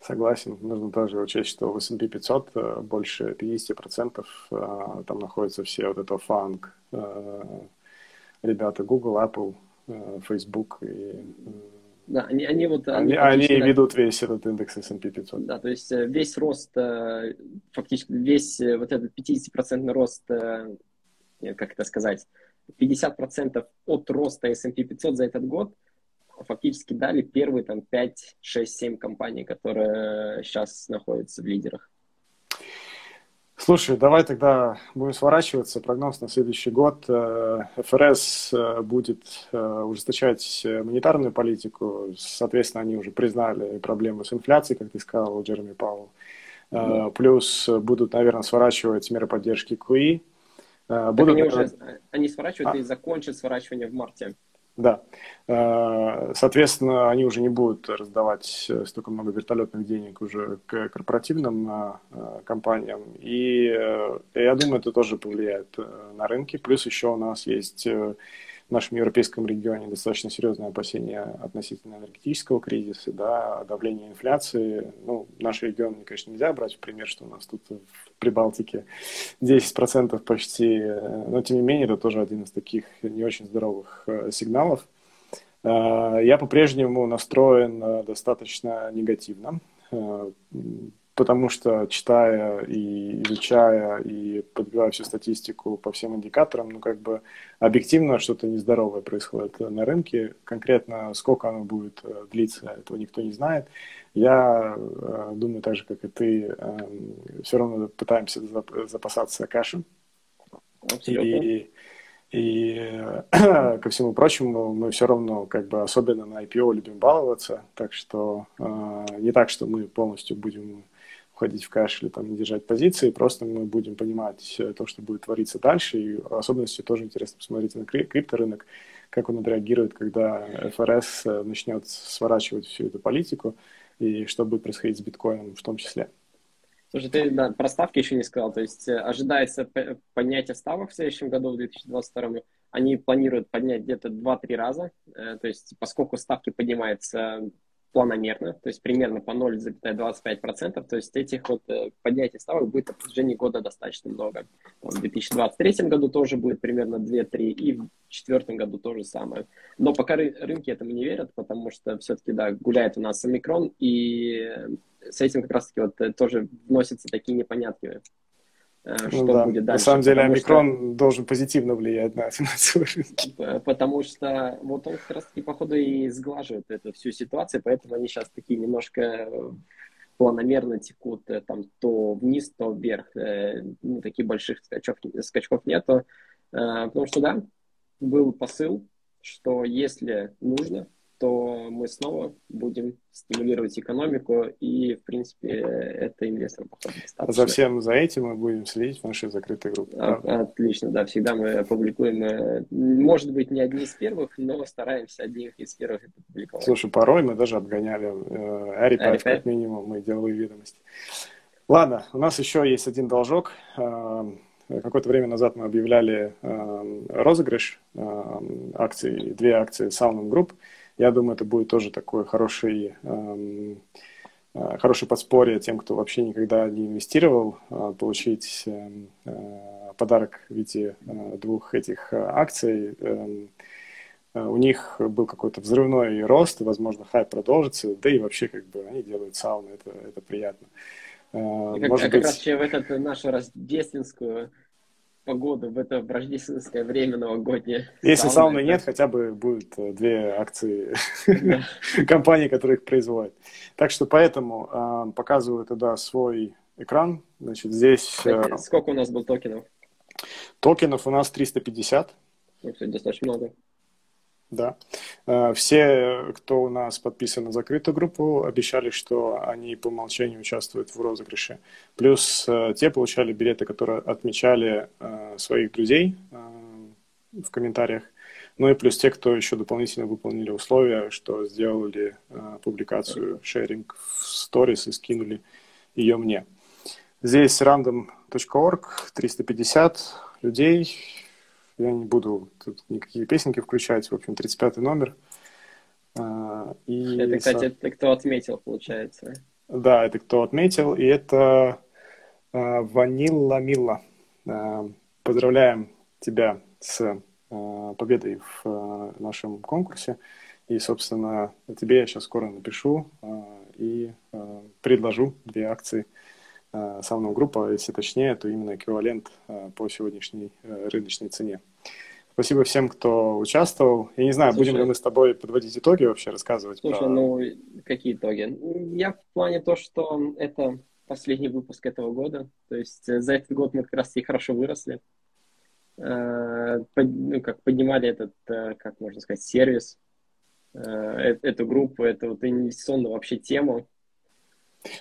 Speaker 1: Согласен. Нужно тоже учесть, что в S&P 500 э, больше 50% там находятся все вот это фанг. Ребята Google, Apple, Facebook и
Speaker 2: да, они, они вот...
Speaker 1: Они, они, они ведут весь этот индекс S&P 500.
Speaker 2: Да, то есть э, весь рост, э, фактически весь э, вот этот 50% рост, как это сказать, 50% от роста S&P 500 за этот год фактически дали первые там 5, 6, 7 компаний, которые сейчас находятся в лидерах.
Speaker 1: Слушай, давай тогда будем сворачиваться. Прогноз на следующий год. Э, ФРС э, будет э, ужесточать монетарную политику. Соответственно, они уже признали проблемы с инфляцией, как ты сказал, Джереми Пауэлл. Mm-hmm. Плюс будут, наверное, сворачивать меры поддержки КУИ.
Speaker 2: Будут... Они, уже, они сворачивают а? и закончат сворачивание в марте.
Speaker 1: Да. Э, соответственно, они уже не будут раздавать э, столько много вертолетных денег уже к корпоративным э, компаниям. И я думаю, это тоже повлияет на рынки. Плюс еще у нас есть в нашем европейском регионе достаточно серьезные опасения относительно энергетического кризиса, да, давления инфляции. Ну, наш регион, конечно, нельзя брать в пример, что у нас тут в Прибалтике 10% почти, но тем не менее это тоже один из таких не очень здоровых э, сигналов. Э, я по-прежнему настроен э, достаточно негативно потому что читая и изучая и подбивая всю статистику по всем индикаторам, ну как бы объективно что-то нездоровое происходит на рынке. Конкретно сколько оно будет э, длиться, этого никто не знает. Я э, думаю, так же, как и ты, э, все равно пытаемся запасаться кэшем. И, и ко всему прочему, мы все равно, как бы, особенно на IPO любим баловаться, так что э, не так, что мы полностью будем входить в кэш или там держать позиции, просто мы будем понимать э, то, что будет твориться дальше, и особенности тоже интересно посмотреть на крипторынок, как он отреагирует, когда ФРС э, начнет сворачивать всю эту политику, и что будет происходить с биткоином в том числе.
Speaker 2: Слушай, ты да, про ставки еще не сказал, то есть э, ожидается поднятие ставок в следующем году, в 2022, они планируют поднять где-то 2-3 раза, то есть поскольку ставки поднимаются планомерно, то есть примерно по 0,25%, то есть этих вот э, поднятий ставок будет на протяжении года достаточно много. В 2023 году тоже будет примерно 2-3, и в 2024 году то же самое. Но пока рынки этому не верят, потому что все-таки, да, гуляет у нас омикрон, и с этим как раз-таки вот э, тоже вносятся такие непонятки
Speaker 1: Э, что ну, да. будет дальше. На самом деле омикрон что... должен позитивно влиять на финансовые рынки.
Speaker 2: Потому что вот он как раз таки, походу, и сглаживает эту всю ситуацию, поэтому они сейчас такие немножко планомерно текут э, там то вниз, то вверх. Э, ну, таких больших скачков, скачков нету. Потому что, да, был посыл, что если нужно, то мы снова будем стимулировать экономику, и, в принципе, это инвесторам
Speaker 1: достаточно. За всем за этим мы будем следить в нашей закрытой группе.
Speaker 2: А, отлично, да, всегда мы опубликуем, э, может быть, не одни из первых, но стараемся одних из первых это публиковать.
Speaker 1: Слушай, порой мы даже обгоняли э, Арипайф, как минимум, мы деловые ведомости. Ладно, у нас еще есть один должок. Э, какое-то время назад мы объявляли э, розыгрыш акций, две акции Sound Group. Я думаю, это будет тоже такой хороший, эм, э, хороший подспорье тем, кто вообще никогда не инвестировал, э, получить эм, э, подарок в виде двух этих акций. Эм, у них был какой-то взрывной рост, возможно, хайп продолжится, да и вообще как бы они делают сауны, это, это приятно.
Speaker 2: Может как, быть... как раз в этот нашу рождественскую погоду в это в рождественское время новогоднее.
Speaker 1: Если сауны, сауны нет, хотя бы будет э, две акции компании, которые их производят. Так что поэтому э, показываю тогда свой экран. Значит, здесь...
Speaker 2: Э, сколько у нас был токенов?
Speaker 1: Токенов у нас 350.
Speaker 2: Ну, кстати, достаточно много.
Speaker 1: Да. Э, все, кто у нас подписан на закрытую группу, обещали, что они по умолчанию участвуют в розыгрыше. Плюс э, те получали билеты, которые отмечали э, своих друзей в комментариях. Ну и плюс те, кто еще дополнительно выполнили условия, что сделали публикацию, шеринг в сторис и скинули ее мне. Здесь random.org, 350 людей, я не буду тут никакие песенки включать. В общем, 35 номер.
Speaker 2: А, и это, кстати, это кто отметил, получается.
Speaker 1: Да, это кто отметил. И это а, Ванилла Милла. А, поздравляем тебя с победой в нашем конкурсе. И, собственно, тебе я сейчас скоро напишу и предложу две акции – сауна группа, если точнее, то именно эквивалент э, по сегодняшней э, рыночной цене. Спасибо всем, кто участвовал. Я не знаю, Слушай, будем ли мы с тобой подводить итоги вообще, рассказывать?
Speaker 2: Слушай, про... ну какие итоги? Я в плане то, что это последний выпуск этого года. То есть за этот год мы как раз и хорошо выросли. Ну, как поднимали этот, как можно сказать, сервис, эту группу, эту вот инвестиционную вообще тему.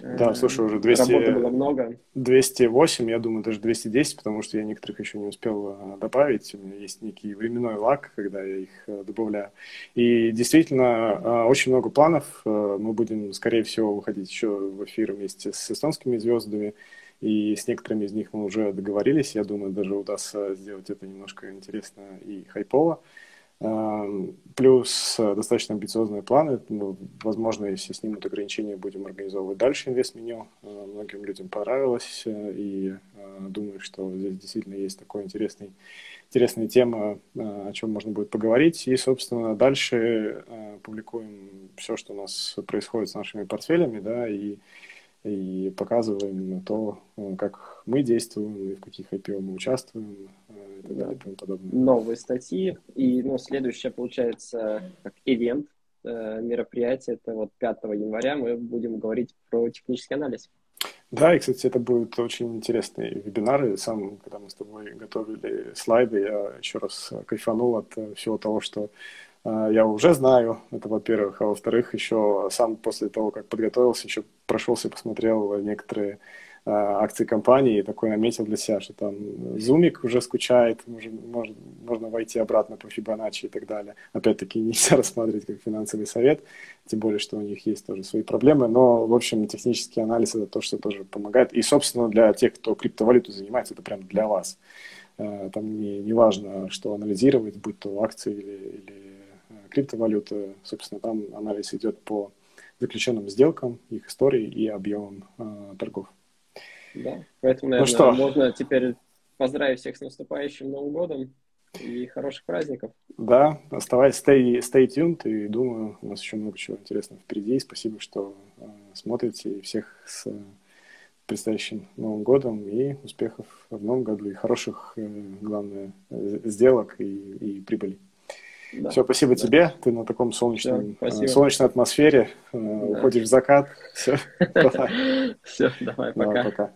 Speaker 1: Да, слушай, уже 200...
Speaker 2: Работы было много.
Speaker 1: 208, я думаю, даже 210, потому что я некоторых еще не успел э, добавить. У меня есть некий временной лак, когда я их э, добавляю. И действительно, э, очень много планов. Мы будем, скорее всего, выходить еще в эфир вместе с эстонскими звездами. И с некоторыми из них мы уже договорились. Я думаю, даже удастся сделать это немножко интересно и хайпово. Плюс э, достаточно амбициозные планы. Ну, возможно, если снимут ограничения, будем организовывать дальше инвест-меню. Э, многим людям понравилось, э, и думаю, что здесь действительно есть такой интересный, интересная тема, о чем можно будет поговорить. И, собственно, дальше публикуем все, что у нас происходит с нашими портфелями, да, и и показываем то, как мы действуем и в каких IPO мы участвуем и так далее и тому подобное.
Speaker 2: Новые статьи. И ну, следующее, получается, как ивент, э, мероприятие, это вот 5 января мы будем говорить про технический анализ.
Speaker 1: Да, и, кстати, это будут очень интересные вебинары. Сам, когда мы с тобой готовили слайды, я еще раз кайфанул от всего того, что э, я уже знаю, это во-первых, а во-вторых, еще сам после того, как подготовился, еще прошелся, посмотрел некоторые а, акции компании и такой наметил для себя, что там зумик уже скучает, можно, можно, можно войти обратно по Фибоначчи и так далее. Опять-таки нельзя рассматривать как финансовый совет, тем более, что у них есть тоже свои проблемы, но, в общем, технический анализ это то, что тоже помогает. И, собственно, для тех, кто криптовалюту занимается, это прям для вас. там не, не важно, что анализировать, будь то акции или, или криптовалюты. Собственно, там анализ идет по заключенным сделкам, их истории и объемам э, торгов.
Speaker 2: Да, поэтому, наверное, ну что? можно теперь поздравить всех с наступающим Новым годом и хороших праздников.
Speaker 1: Да, оставайся, stay, stay tuned, и думаю, у нас еще много чего интересного впереди. Спасибо, что э, смотрите, и всех с э, предстоящим Новым годом, и успехов в Новом году, и хороших, э, главное, сделок и, и прибыли. Да. Все, спасибо да. тебе. Ты на таком солнечном, Все, солнечной атмосфере да. уходишь в закат. Все,
Speaker 2: Все, давай, пока. Давай, пока.